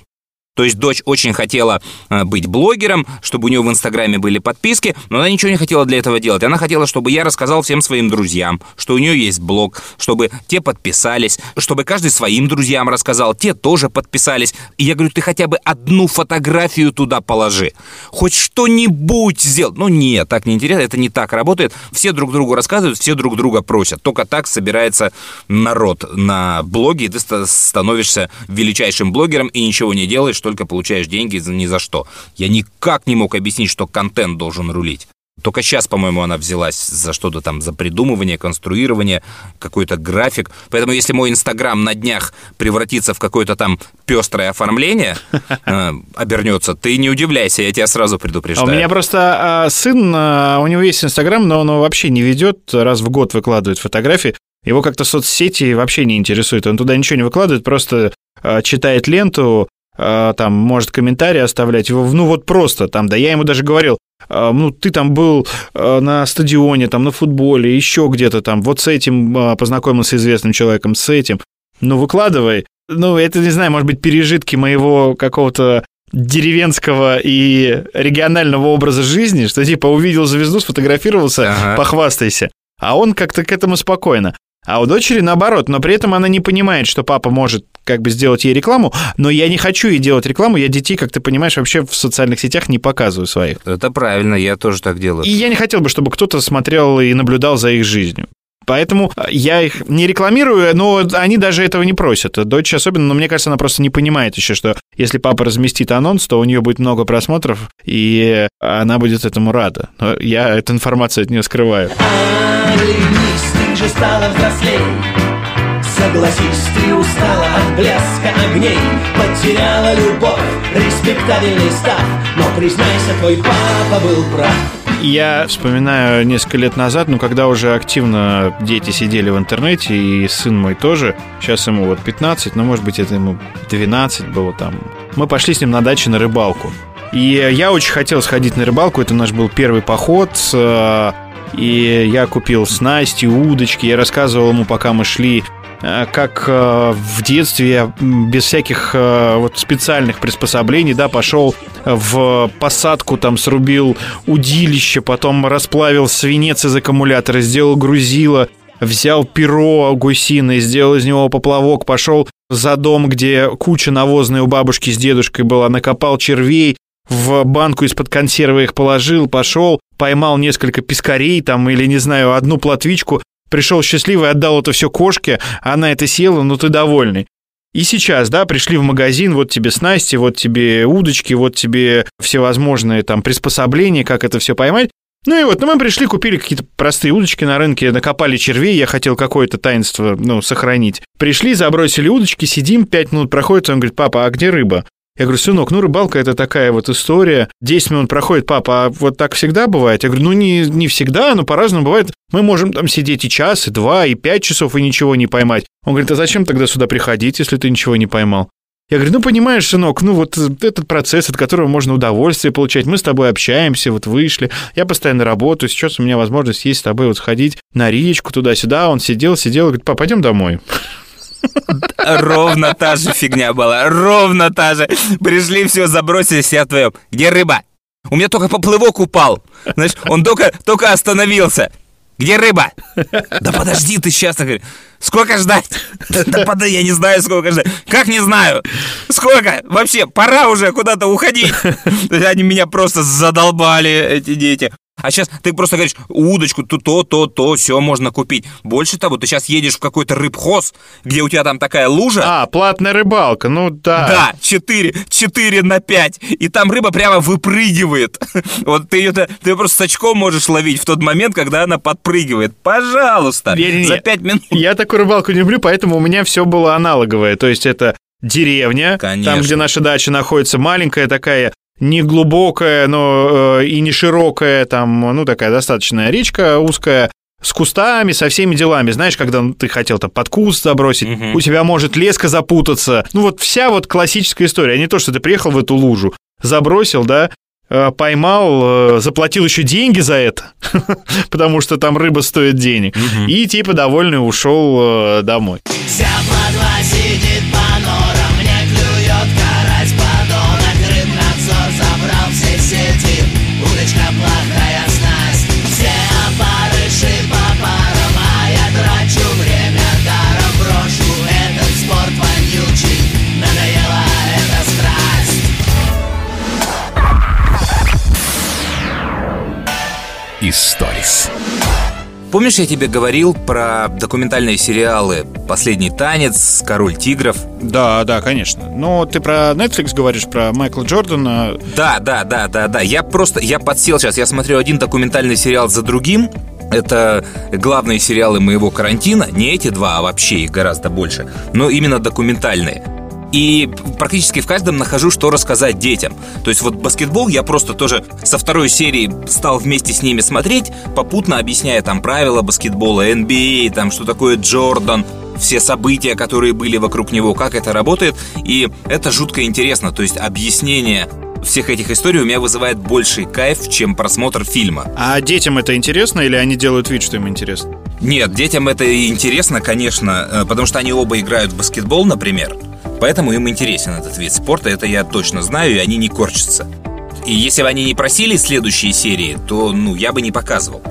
То есть дочь очень хотела э, быть блогером, чтобы у нее в Инстаграме были подписки, но она ничего не хотела для этого делать. Она хотела, чтобы я рассказал всем своим друзьям, что у нее есть блог, чтобы те подписались, чтобы каждый своим друзьям рассказал, те тоже подписались. И я говорю, ты хотя бы одну фотографию туда положи. Хоть что-нибудь сделай. Ну нет, так не интересно, это не так работает. Все друг другу рассказывают, все друг друга просят. Только так собирается народ на блоге, и ты ста- становишься величайшим блогером и ничего не делаешь, только получаешь деньги ни за что. Я никак не мог объяснить, что контент должен рулить. Только сейчас, по-моему, она взялась за что-то там, за придумывание, конструирование, какой-то график. Поэтому если мой Инстаграм на днях превратится в какое-то там пестрое оформление, э, обернется, ты не удивляйся, я тебя сразу А предупреждаю. у меня просто а, сын, а, у него есть Инстаграм, но он его вообще не ведет, раз в год выкладывает фотографии. Его как-то соцсети вообще не интересует. Он туда ничего не выкладывает, просто а, читает ленту, а, там может комментарии оставлять. Его, Ну вот просто там, да я ему даже говорил, а, ну ты там был а, на стадионе, там на футболе, еще где-то там, вот с этим познакомился известным человеком, с этим. Ну выкладывай. Ну это, не знаю, может быть, пережитки моего какого-то деревенского и регионального образа жизни, что типа увидел звезду, сфотографировался, Ага. похвастайся. А он как-то к этому спокойно. А у дочери наоборот, но при этом она не понимает, что папа может как бы сделать ей рекламу, но я не хочу ей делать рекламу, я детей, как ты понимаешь, вообще в социальных сетях не показываю своих. Это правильно, я тоже так делаю. И я не хотел бы, чтобы кто-то смотрел и наблюдал за их жизнью. Поэтому э, я их не рекламирую, но они даже этого не просят. Дочь особенно, но мне кажется, она просто не понимает еще, что если папа разместит анонс, то у нее будет много просмотров, и она будет этому рада. Но я эту информацию от нее скрываю. Оглянись, ты же стала взрослей Согласись, ты устала от блеска огней Потеряла любовь, респектабельный став Но признайся, твой папа был прав Я вспоминаю несколько лет назад, ну, когда уже активно дети сидели в интернете, и сын мой тоже, сейчас ему вот 15, но, может быть, это ему 12 было там. Мы пошли с ним на даче на рыбалку. И я очень хотел сходить на рыбалку, это наш был первый поход, э, и я купил снасти, удочки, я рассказывал ему, пока мы шли, э, как э, в детстве я без всяких э, вот специальных приспособлений, да, пошел в посадку, там срубил удилище, потом расплавил свинец из аккумулятора, сделал грузило, взял перо гусиное, сделал из него поплавок, пошел за дом, где куча навозной у бабушки с дедушкой была, накопал червей, в банку из-под консервы их положил, пошел, поймал несколько пескарей там или, не знаю, одну плотвичку, пришел счастливый, отдал это все кошке, она это съела, ну ты довольный. И сейчас, да, пришли в магазин, вот тебе снасти, вот тебе удочки, вот тебе всевозможные там приспособления, как это все поймать. Ну и вот, ну мы пришли, купили какие-то простые удочки на рынке, накопали червей, я хотел какое-то таинство, ну, сохранить. Пришли, забросили удочки, сидим, пять минут проходит, он говорит, папа, а где рыба? Я говорю, сынок, ну рыбалка это такая вот история. 10 минут проходит, папа, а вот так всегда бывает? Я говорю, ну не, не всегда, но по-разному бывает. Мы можем там сидеть и час, и два, и пять часов, и ничего не поймать. Он говорит, а зачем тогда сюда приходить, если ты ничего не поймал? Я говорю, ну, понимаешь, сынок, ну, вот этот процесс, от которого можно удовольствие получать, мы с тобой общаемся, вот вышли, я постоянно работаю, сейчас у меня возможность есть с тобой вот сходить на речку туда-сюда, он сидел, сидел, говорит, папа, пойдем домой. Ровно та же фигня была, ровно та же. Пришли, все, забросили себя твоем. Где рыба? У меня только поплывок упал. Знаешь, он только, только остановился. Где рыба? Да подожди ты сейчас. Сколько ждать? Да подожди, я не знаю, сколько ждать. Как не знаю? Сколько? Вообще, пора уже куда-то уходить. Они меня просто задолбали, эти дети. А сейчас ты просто говоришь, удочку, то, то, то, то, все можно купить. Больше того, ты сейчас едешь в какой-то рыбхоз, где у тебя там такая лужа. А, платная рыбалка, ну да. Да, 4, 4 на 5. И там рыба прямо выпрыгивает. Вот ты ее, ты ее просто с очком можешь ловить в тот момент, когда она подпрыгивает. Пожалуйста, Не, не, не. за 5 минут. Я такую рыбалку не люблю, поэтому у меня все было аналоговое. То есть это деревня, Конечно. там, где наша дача находится, маленькая такая, не глубокая, но э, и не широкая, там, ну, такая достаточная речка узкая, с кустами, со всеми делами. Знаешь, когда ты хотел там под куст забросить, Мгм. у тебя может леска запутаться. Ну, вот вся вот классическая история. А не то, что ты приехал в эту лужу, забросил, да, э, поймал, э, заплатил еще деньги за это, потому что там рыба стоит денег, и типа довольный ушел э, домой. Вся сидит по норам, Историс. Помнишь, я тебе говорил про документальные сериалы «Последний танец», «Король тигров»? Да, да, конечно. Но ты про Netflix говоришь, про Майкла Джордана. Да, да, да, да, да. Я просто, я подсел сейчас, я смотрю один документальный сериал за другим. Это главные сериалы моего карантина. Не эти два, а вообще их гораздо больше. Но именно документальные. И практически в каждом нахожу, что рассказать детям. То есть вот баскетбол я просто тоже со второй серии стал вместе с ними смотреть, попутно объясняя там правила баскетбола, NBA, там что такое Джордан, все события, которые были вокруг него, как это работает. И это жутко интересно. То есть объяснение всех этих историй у меня вызывает больший кайф, чем просмотр фильма. А детям это интересно или они делают вид, что им интересно? Нет, детям это интересно, конечно, э, потому что они оба играют в баскетбол, например. Поэтому им интересен этот вид спорта, это я точно знаю, и они не корчатся. И если бы они не просили следующие серии, то, ну, я бы не показывал.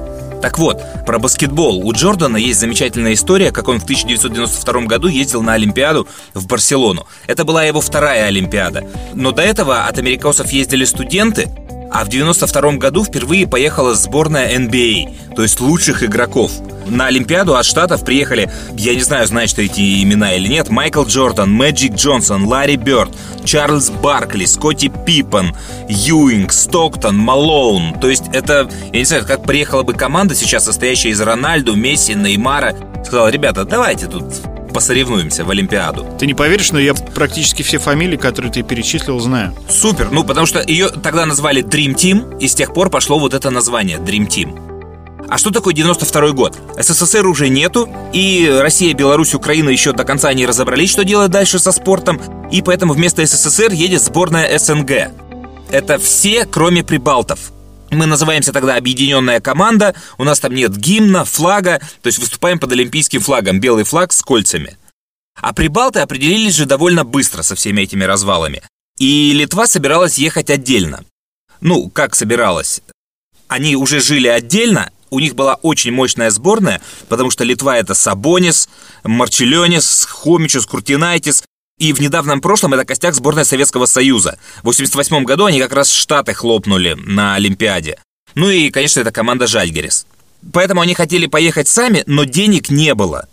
Так вот, про баскетбол. У Джордана есть замечательная история, как он в 1992 году ездил на Олимпиаду в Барселону. Это была его вторая Олимпиада. Но до этого от америкосов ездили студенты, а в 92 году впервые поехала сборная NBA, то есть лучших игроков. На Олимпиаду от Штатов приехали, я не знаю, знаешь ты эти имена или нет, Майкл Джордан, Мэджик Джонсон, Ларри Бёрд, Чарльз Баркли, Скотти Пиппен, Юинг, Стоктон, Малоун. То есть это, я не знаю, как приехала бы команда сейчас, состоящая из Рональду, Месси, Неймара, сказала, ребята, давайте тут посоревнуемся в Олимпиаду. Ты не поверишь, но я практически все фамилии, которые ты перечислил, знаю. Супер, ну потому что ее тогда назвали Dream Team, и с тех пор пошло вот это название Dream Team. А что такое 92 год? СССР уже нету, и Россия, Беларусь, Украина еще до конца не разобрались, что делать дальше со спортом, и поэтому вместо СССР едет сборная СНГ. Это все, кроме прибалтов. Мы называемся тогда объединенная команда, у нас там нет гимна, флага, то есть выступаем под олимпийским флагом, белый флаг с кольцами. А прибалты определились же довольно быстро со всеми этими развалами. И Литва собиралась ехать отдельно. Ну, как собиралась? Они уже жили отдельно, У них была очень мощная сборная, потому что Литва это Сабонис, Марчелёнис, Хомичус, Куртинайтис. И в недавнем прошлом это костяк сборной Советского Союза. В 88 году они как раз Штаты хлопнули на Олимпиаде. Ну и, конечно, это команда Жальгерис. Поэтому они хотели поехать сами, но денег не было.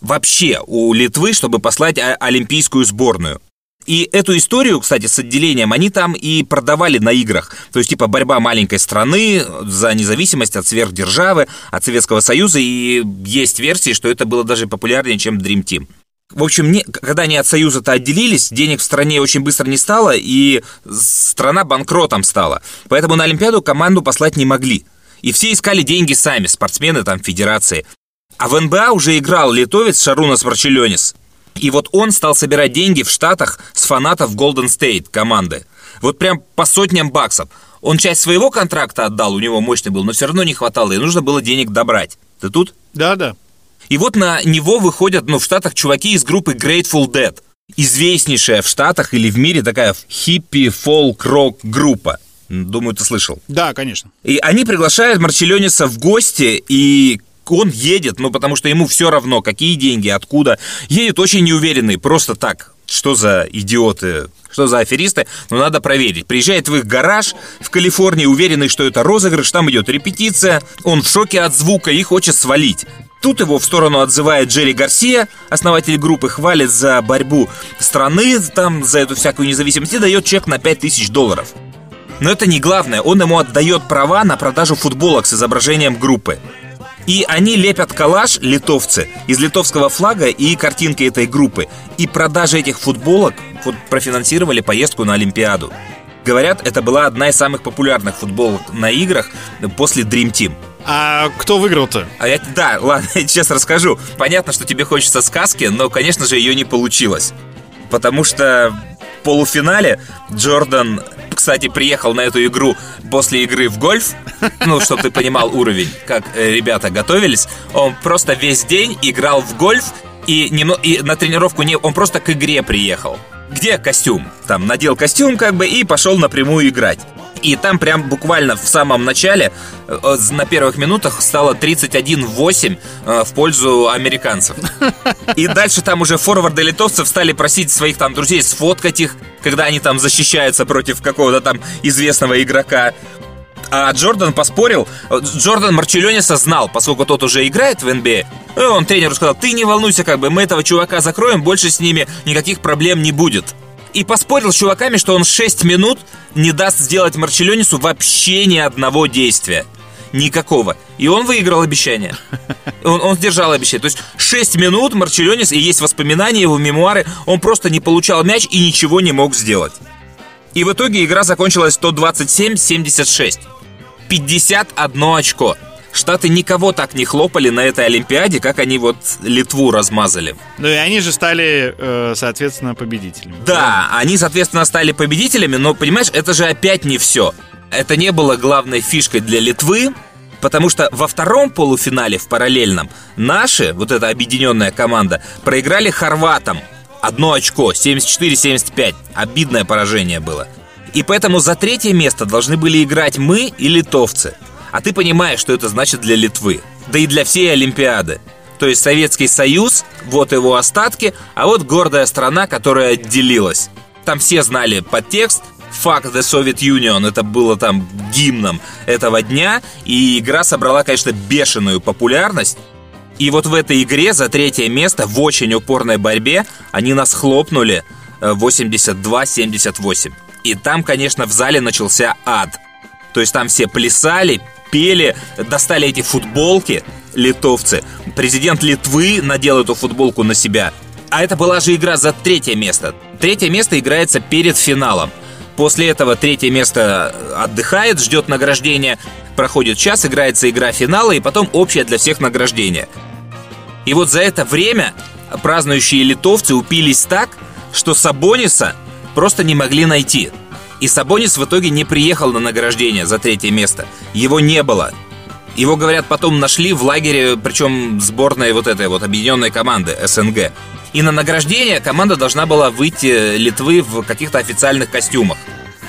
Вообще у Литвы, чтобы послать олимпийскую сборную. И эту историю, кстати, с отделением, они там и продавали на играх. То есть, типа, борьба маленькой страны за независимость от сверхдержавы, от Советского Союза. И есть версии, что это было даже популярнее, чем Dream Team. В общем, не, когда они от Союза-то отделились, денег в стране очень быстро не стало, и страна банкротом стала. Поэтому на Олимпиаду команду послать не могли. И все искали деньги сами, спортсмены там, федерации. А в НБА уже играл литовец Шарунас Марчелёнис. И вот он стал собирать деньги в Штатах с фанатов Golden State команды. Вот прям по сотням баксов. Он часть своего контракта отдал, у него мощный был, но все равно не хватало, и нужно было денег добрать. Ты тут? Да, да. И вот на него выходят, ну, в Штатах чуваки из группы Grateful Dead. Известнейшая в Штатах или в мире такая хиппи, фолк, рок группа. Думаю, ты слышал. Да, конечно. И они приглашают Марчелёниса в гости, и он едет, ну, потому что ему все равно, какие деньги, откуда. Едет очень неуверенный, просто так. Что за идиоты, что за аферисты, но надо проверить. Приезжает в их гараж в Калифорнии, уверенный, что это розыгрыш, там идет репетиция, он в шоке от звука и хочет свалить. Тут его в сторону отзывает Джерри Гарсия, основатель группы, хвалит за борьбу страны, там, за эту всякую независимость, и дает чек на 5000 долларов. Но это не главное, он ему отдает права на продажу футболок с изображением группы. И они лепят коллаж, литовцы, из литовского флага и картинки этой группы. И продажи этих футболок вот, профинансировали поездку на Олимпиаду. Говорят, это была одна из самых популярных футболок на играх после Dream Team. А кто выиграл-то? А я, да, ладно, я сейчас расскажу. Понятно, что тебе хочется сказки, но, конечно же, ее не получилось. Потому что в полуфинале Джордан, кстати, приехал на эту игру после игры в гольф, ну, чтобы ты понимал уровень, как э, ребята готовились. Он просто весь день играл в гольф, и, немного, и на тренировку не, он просто к игре приехал. Где костюм? Там надел костюм как бы и пошел напрямую играть. И там прям буквально в самом начале, э, на первых минутах, стало 31-8 э, в пользу американцев. И дальше там уже форварды литовцев стали просить своих там друзей сфоткать их, когда они там защищаются против какого-то там известного игрока. А Джордан поспорил. Джордан Марчелёниса знал, поскольку тот уже играет в NBA. И он тренеру сказал, ты не волнуйся, как бы мы этого чувака закроем, больше с ними никаких проблем не будет и поспорил с чуваками, что он 6 минут не даст сделать Марчелёнису вообще ни одного действия. Никакого. И он выиграл обещание. Он, он сдержал обещание. То есть 6 минут Марчелёнис, и есть воспоминания, его мемуары, он просто не получал мяч и ничего не мог сделать. И в итоге игра закончилась 127-76. 51 очко. Штаты никого так не хлопали на этой Олимпиаде, как они вот Литву размазали. Ну и они же стали, э, соответственно, победителями. Да, они, соответственно, стали победителями, но, понимаешь, это же опять не все. Это не было главной фишкой для Литвы, потому что во втором полуфинале, в параллельном, наши, вот эта объединенная команда, проиграли хорватам. Одно очко, 74-75. Обидное поражение было. И поэтому за третье место должны были играть мы и литовцы – а ты понимаешь, что это значит для Литвы, да и для всей Олимпиады. То есть Советский Союз, вот его остатки, а вот гордая страна, которая отделилась. Там все знали подтекст, Fuck the Soviet Union, это было там гимном этого дня, и игра собрала, конечно, бешеную популярность. И вот в этой игре за третье место в очень упорной борьбе они нас хлопнули 82-78. И там, конечно, в зале начался ад. То есть там все плясали, пели, достали эти футболки литовцы. Президент Литвы надел эту футболку на себя. А это была же игра за третье место. Третье место играется перед финалом. После этого третье место отдыхает, ждет награждения. Проходит час, играется игра финала и потом общее для всех награждение. И вот за это время празднующие литовцы упились так, что Сабониса просто не могли найти. И Сабонис в итоге не приехал на награждение за третье место. Его не было. Его, говорят, потом нашли в лагере, причем сборной вот этой вот объединенной команды СНГ. И на награждение команда должна была выйти Литвы в каких-то официальных костюмах.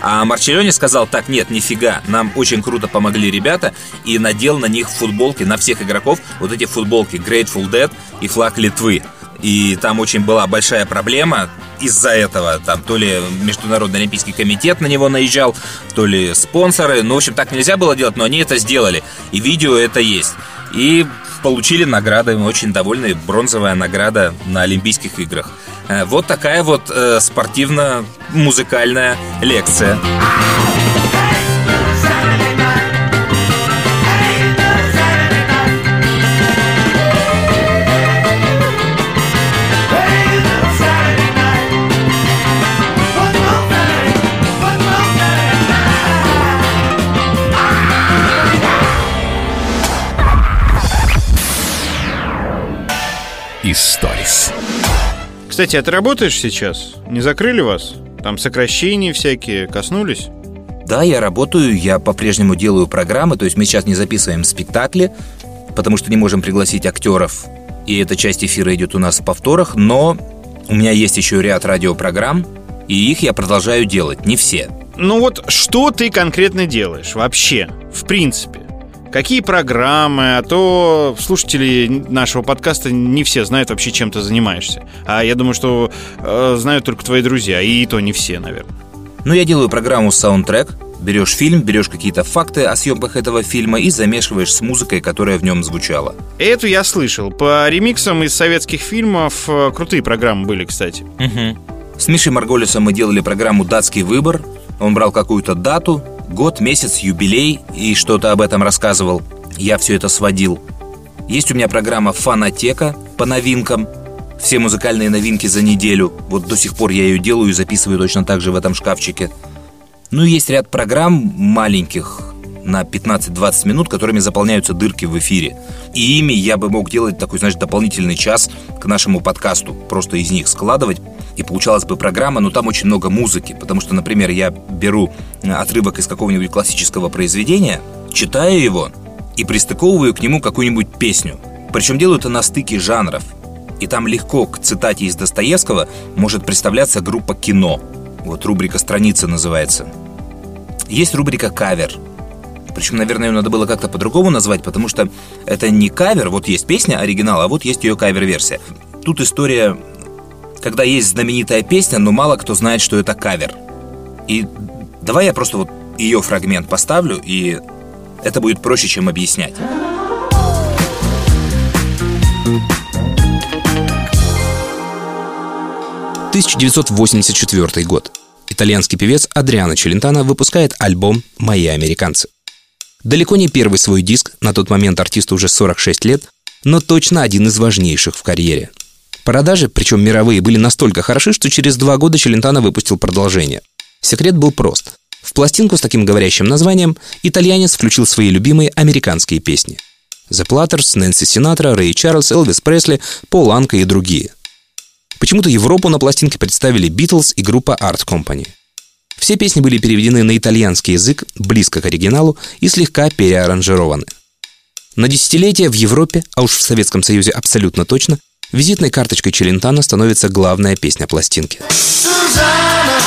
А Марчеллоне сказал, так, нет, нифига, нам очень круто помогли ребята, и надел на них футболки, на всех игроков, вот эти футболки Grateful Dead и флаг Литвы. И там очень была большая проблема из-за этого. Там то ли Международный Олимпийский комитет на него наезжал, то ли спонсоры. Ну, в общем, так нельзя было делать, но они это сделали. И видео это есть. И получили награды, мы очень довольны. Бронзовая награда на Олимпийских играх. Э, Вот такая вот э, спортивно-музыкальная лекция. Историс. Кстати, а ты работаешь сейчас? Не закрыли вас? Там сокращения всякие коснулись? Да, я работаю, я по-прежнему делаю программы, то есть мы сейчас не записываем спектакли, потому что не можем пригласить актеров, и эта часть эфира идет у нас в повторах, но у меня есть еще ряд радиопрограмм, и их я продолжаю делать, не все. Ну вот что ты конкретно делаешь вообще, в принципе? Какие программы, а то слушатели нашего подкаста не все знают вообще, чем ты занимаешься. А я думаю, что э, знают только твои друзья, и то не все, наверное. Ну, я делаю программу саундтрек, берешь фильм, берешь какие-то факты о съемках этого фильма и замешиваешь с музыкой, которая в нем звучала. Эту я слышал. По ремиксам из советских фильмов э, крутые программы были, кстати. Угу. С Мишей Марголисом мы делали программу «Датский выбор». Он брал какую-то дату, год, месяц, юбилей и что-то об этом рассказывал. Я все это сводил. Есть у меня программа «Фанатека» по новинкам. Все музыкальные новинки за неделю. Вот до сих пор я ее делаю и записываю точно так же в этом шкафчике. Ну и есть ряд программ маленьких на 15-20 минут, которыми заполняются дырки в эфире. И ими я бы мог делать такой, знаешь, дополнительный час к нашему подкасту. Просто из них складывать. И получалась бы программа, но там очень много музыки. Потому что, например, я беру отрывок из какого-нибудь классического произведения, читаю его и пристыковываю к нему какую-нибудь песню. Причем делаю это на стыке жанров. И там легко к цитате из Достоевского может представляться группа «Кино». Вот рубрика «Страница» называется. Есть рубрика «Кавер». Причем, наверное, ее надо было как-то по-другому назвать, потому что это не кавер, вот есть песня оригинал, а вот есть ее кавер-версия. Тут история, когда есть знаменитая песня, но мало кто знает, что это кавер. И давай я просто вот ее фрагмент поставлю, и это будет проще, чем объяснять. 1984 год. Итальянский певец Адриано Челентано выпускает альбом «Мои американцы». Далеко не первый свой диск, на тот момент артисту уже 46 лет, но точно один из важнейших в карьере. Продажи, причем мировые, были настолько хороши, что через два года Челентано выпустил продолжение. Секрет был прост. В пластинку с таким говорящим названием итальянец включил свои любимые американские песни. The Platters, Нэнси Синатра, Рэй Чарльз, Элвис Пресли, Пол Анка и другие. Почему-то Европу на пластинке представили Beatles и группа Art Company. Все песни были переведены на итальянский язык, близко к оригиналу и слегка переаранжированы. На десятилетия в Европе, а уж в Советском Союзе абсолютно точно, визитной карточкой Челентано становится главная песня пластинки. Susanna,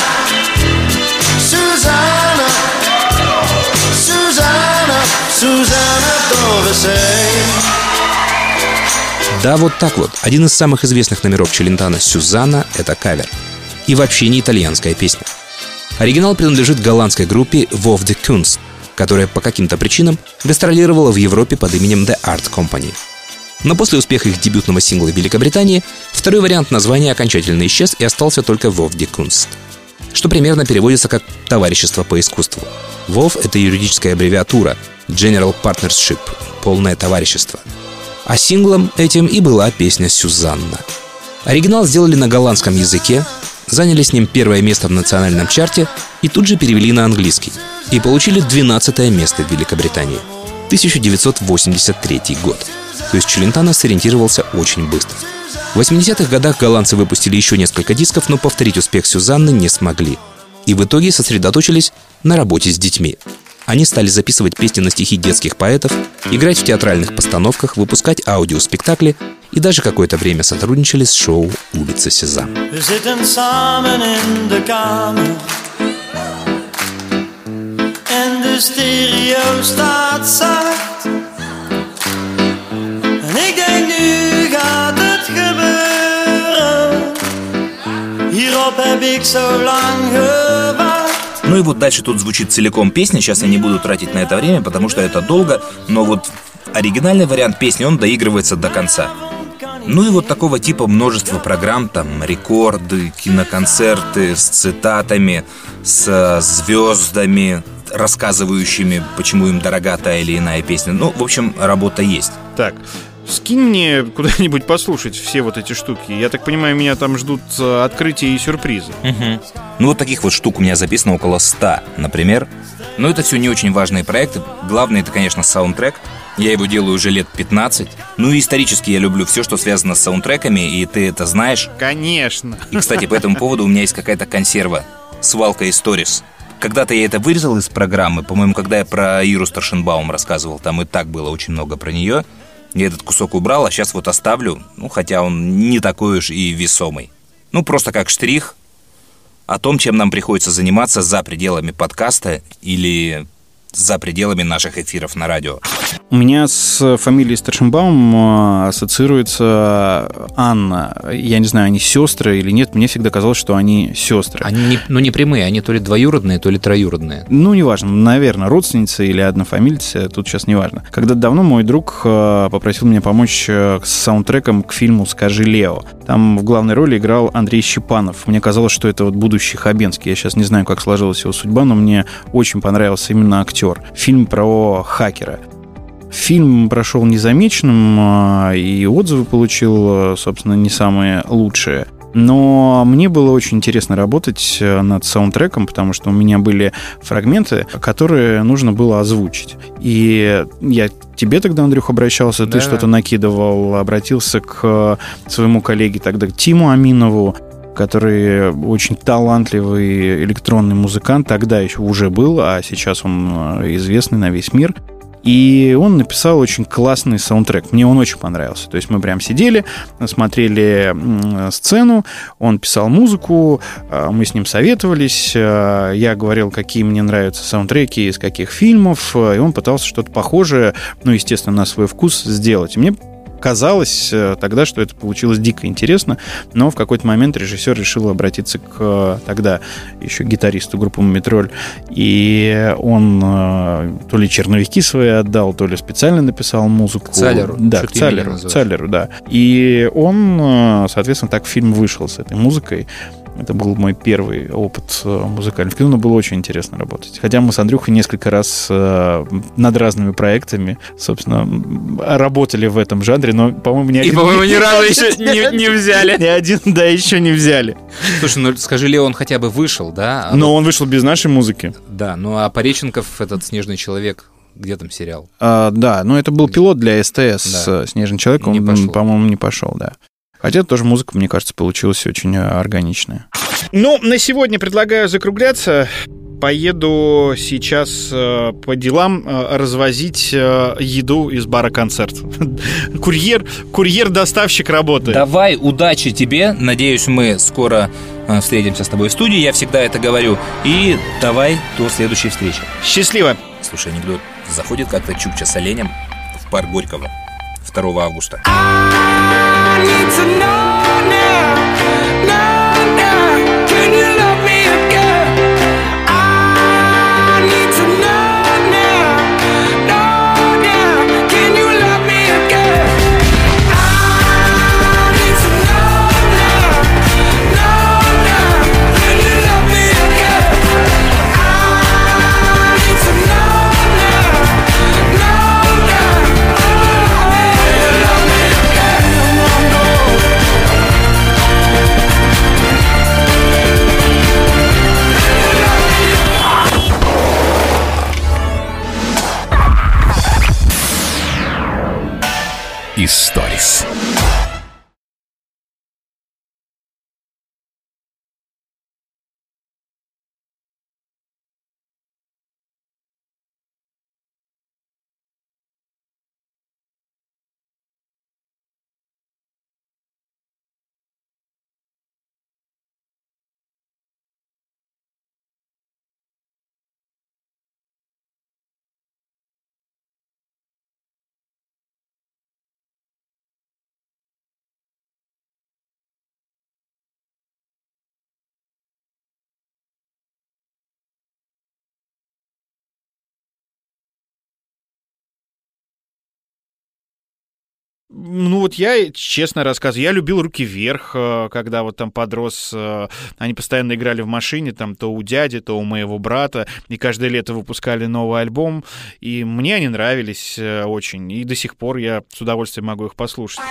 Susanna, dove sei? Да, вот так вот. Один из самых известных номеров Челентано «Сюзанна» — это кавер. И вообще не итальянская песня. Оригинал принадлежит голландской группе Wolf the Kunst, которая по каким-то причинам гастролировала в Европе под именем The Art Company. Но после успеха их дебютного сингла в Великобритании второй вариант названия окончательно исчез и остался только the Kunst, что примерно переводится как «товарищество по искусству». WoW — это юридическая аббревиатура General Partnership — полное товарищество — а синглом этим и была песня «Сюзанна». Оригинал сделали на голландском языке, заняли с ним первое место в национальном чарте и тут же перевели на английский. И получили 12 место в Великобритании. 1983 год. То есть Челентано сориентировался очень быстро. В 80-х годах голландцы выпустили еще несколько дисков, но повторить успех Сюзанны не смогли. И в итоге сосредоточились на работе с детьми. Они стали записывать песни на стихи детских поэтов, играть в театральных постановках, выпускать аудиоспектакли и даже какое-то время сотрудничали с шоу «Улица Сезам». De stereo staat zacht. En ik denk nu gaat het gebeuren. Hierop heb ik zo lang gewacht. Ну и вот дальше тут звучит целиком песня. Сейчас я не буду тратить на это время, потому что это долго. Но вот оригинальный вариант песни, он доигрывается до конца. Ну и вот такого типа множество программ, там рекорды, киноконцерты с цитатами, с звездами, рассказывающими, почему им дорога та или иная песня. Ну, в общем, работа есть. Так, скинь мне куда-нибудь послушать все вот эти штуки. Я так понимаю, меня там ждут э, открытия и сюрпризы. Угу. Ну, вот таких вот штук у меня записано около 100, например. Но это все не очень важные проекты. Главное, это, конечно, саундтрек. Я его делаю уже лет 15. Ну и исторически я люблю все, что связано с саундтреками, и ты это знаешь. Конечно. И, кстати, по этому поводу у меня есть какая-то консерва. Свалка историс. Когда-то я это вырезал из программы. По-моему, когда я про Иру Старшенбаум рассказывал, там и так было очень много про нее. Я этот кусок убрал, а сейчас вот оставлю. Ну, хотя он не такой уж и весомый. Ну, просто как штрих о том, чем нам приходится заниматься за пределами подкаста или за пределами наших эфиров на радио. У меня с фамилией Старшенбаум э, ассоциируется Анна. Я не знаю, они сестры или нет. Мне всегда казалось, что они сестры. Они не, ну, не прямые, они то ли двоюродные, то ли троюродные. Ну, неважно, наверное, родственница или однофамильцы, тут сейчас неважно. Когда-то давно мой друг э, попросил меня помочь э, с саундтреком к фильму «Скажи Лео». Там в главной роли играл Андрей Щепанов. Мне казалось, что это вот будущий Хабенский. Я сейчас не знаю, как сложилась его судьба, но мне очень понравился именно актер. Фильм про хакера. Фильм прошел незамеченным, а, и отзывы получил, собственно, не самые лучшие. Но мне было очень интересно работать э, над саундтреком, потому что у меня были фрагменты, которые нужно было озвучить. И я к тебе тогда, Андрюх, обращался, Да. ты что-то накидывал, обратился к своему коллеге тогда, к Тиму Аминову, который очень талантливый электронный музыкант, тогда еще уже был, а сейчас он э, известный на весь мир. И он написал очень классный саундтрек. Мне он очень понравился. То есть мы прям сидели, смотрели сцену, он писал музыку, э, мы с ним советовались, э, я говорил, какие мне нравятся саундтреки, из каких фильмов, и он пытался что-то похожее, ну, естественно, на свой вкус сделать. И мне казалось э, тогда, что это получилось дико интересно, но в какой-то момент режиссер решил обратиться к тогда еще гитаристу группы «Метроль», и он э, то ли черновики свои отдал, то ли специально написал музыку. Цалеру, Да, к Цалеру. Цалеру, да. И он, э, соответственно, так фильм вышел с этой музыкой. Это был мой первый опыт э, музыкальный в кино, но было очень интересно работать. Хотя мы с Андрюхой несколько раз э, над разными проектами, собственно, работали в этом жанре, но, по-моему, ни И, один... по-моему, ни разу еще не- не взяли. Ни один, да, еще не взяли. Слушай, ну скажи, Лео, он хотя бы вышел, да? А Но вот- он вышел без нашей музыки. Да, ну а Пореченков, этот «Снежный человек», где там сериал? А, да, но это был пилот для СТС Да. э, «Снежный человек», он, Не пошел. по-моему, не пошел, да. Хотя тоже музыка, мне кажется, получилась очень э, органичная. Ну, на сегодня предлагаю закругляться. Поеду сейчас э, по делам э, развозить э, еду из бара концерт. Курьер, курьер-доставщик работает. Давай, удачи тебе. Надеюсь, мы скоро э, встретимся с тобой в студии. Я всегда это говорю. И давай до следующей встречи. Счастливо. Слушай, анекдот. Заходит как-то Чукча с оленем в парк Горького 2 августа. need to know. Ну вот я, честно рассказываю, я любил «Руки вверх», э, когда вот там подрос, э, они постоянно играли в машине, там то у дяди, то у моего брата, и каждое лето выпускали новый альбом, и мне они нравились э, очень, и до сих пор я с удовольствием могу их послушать.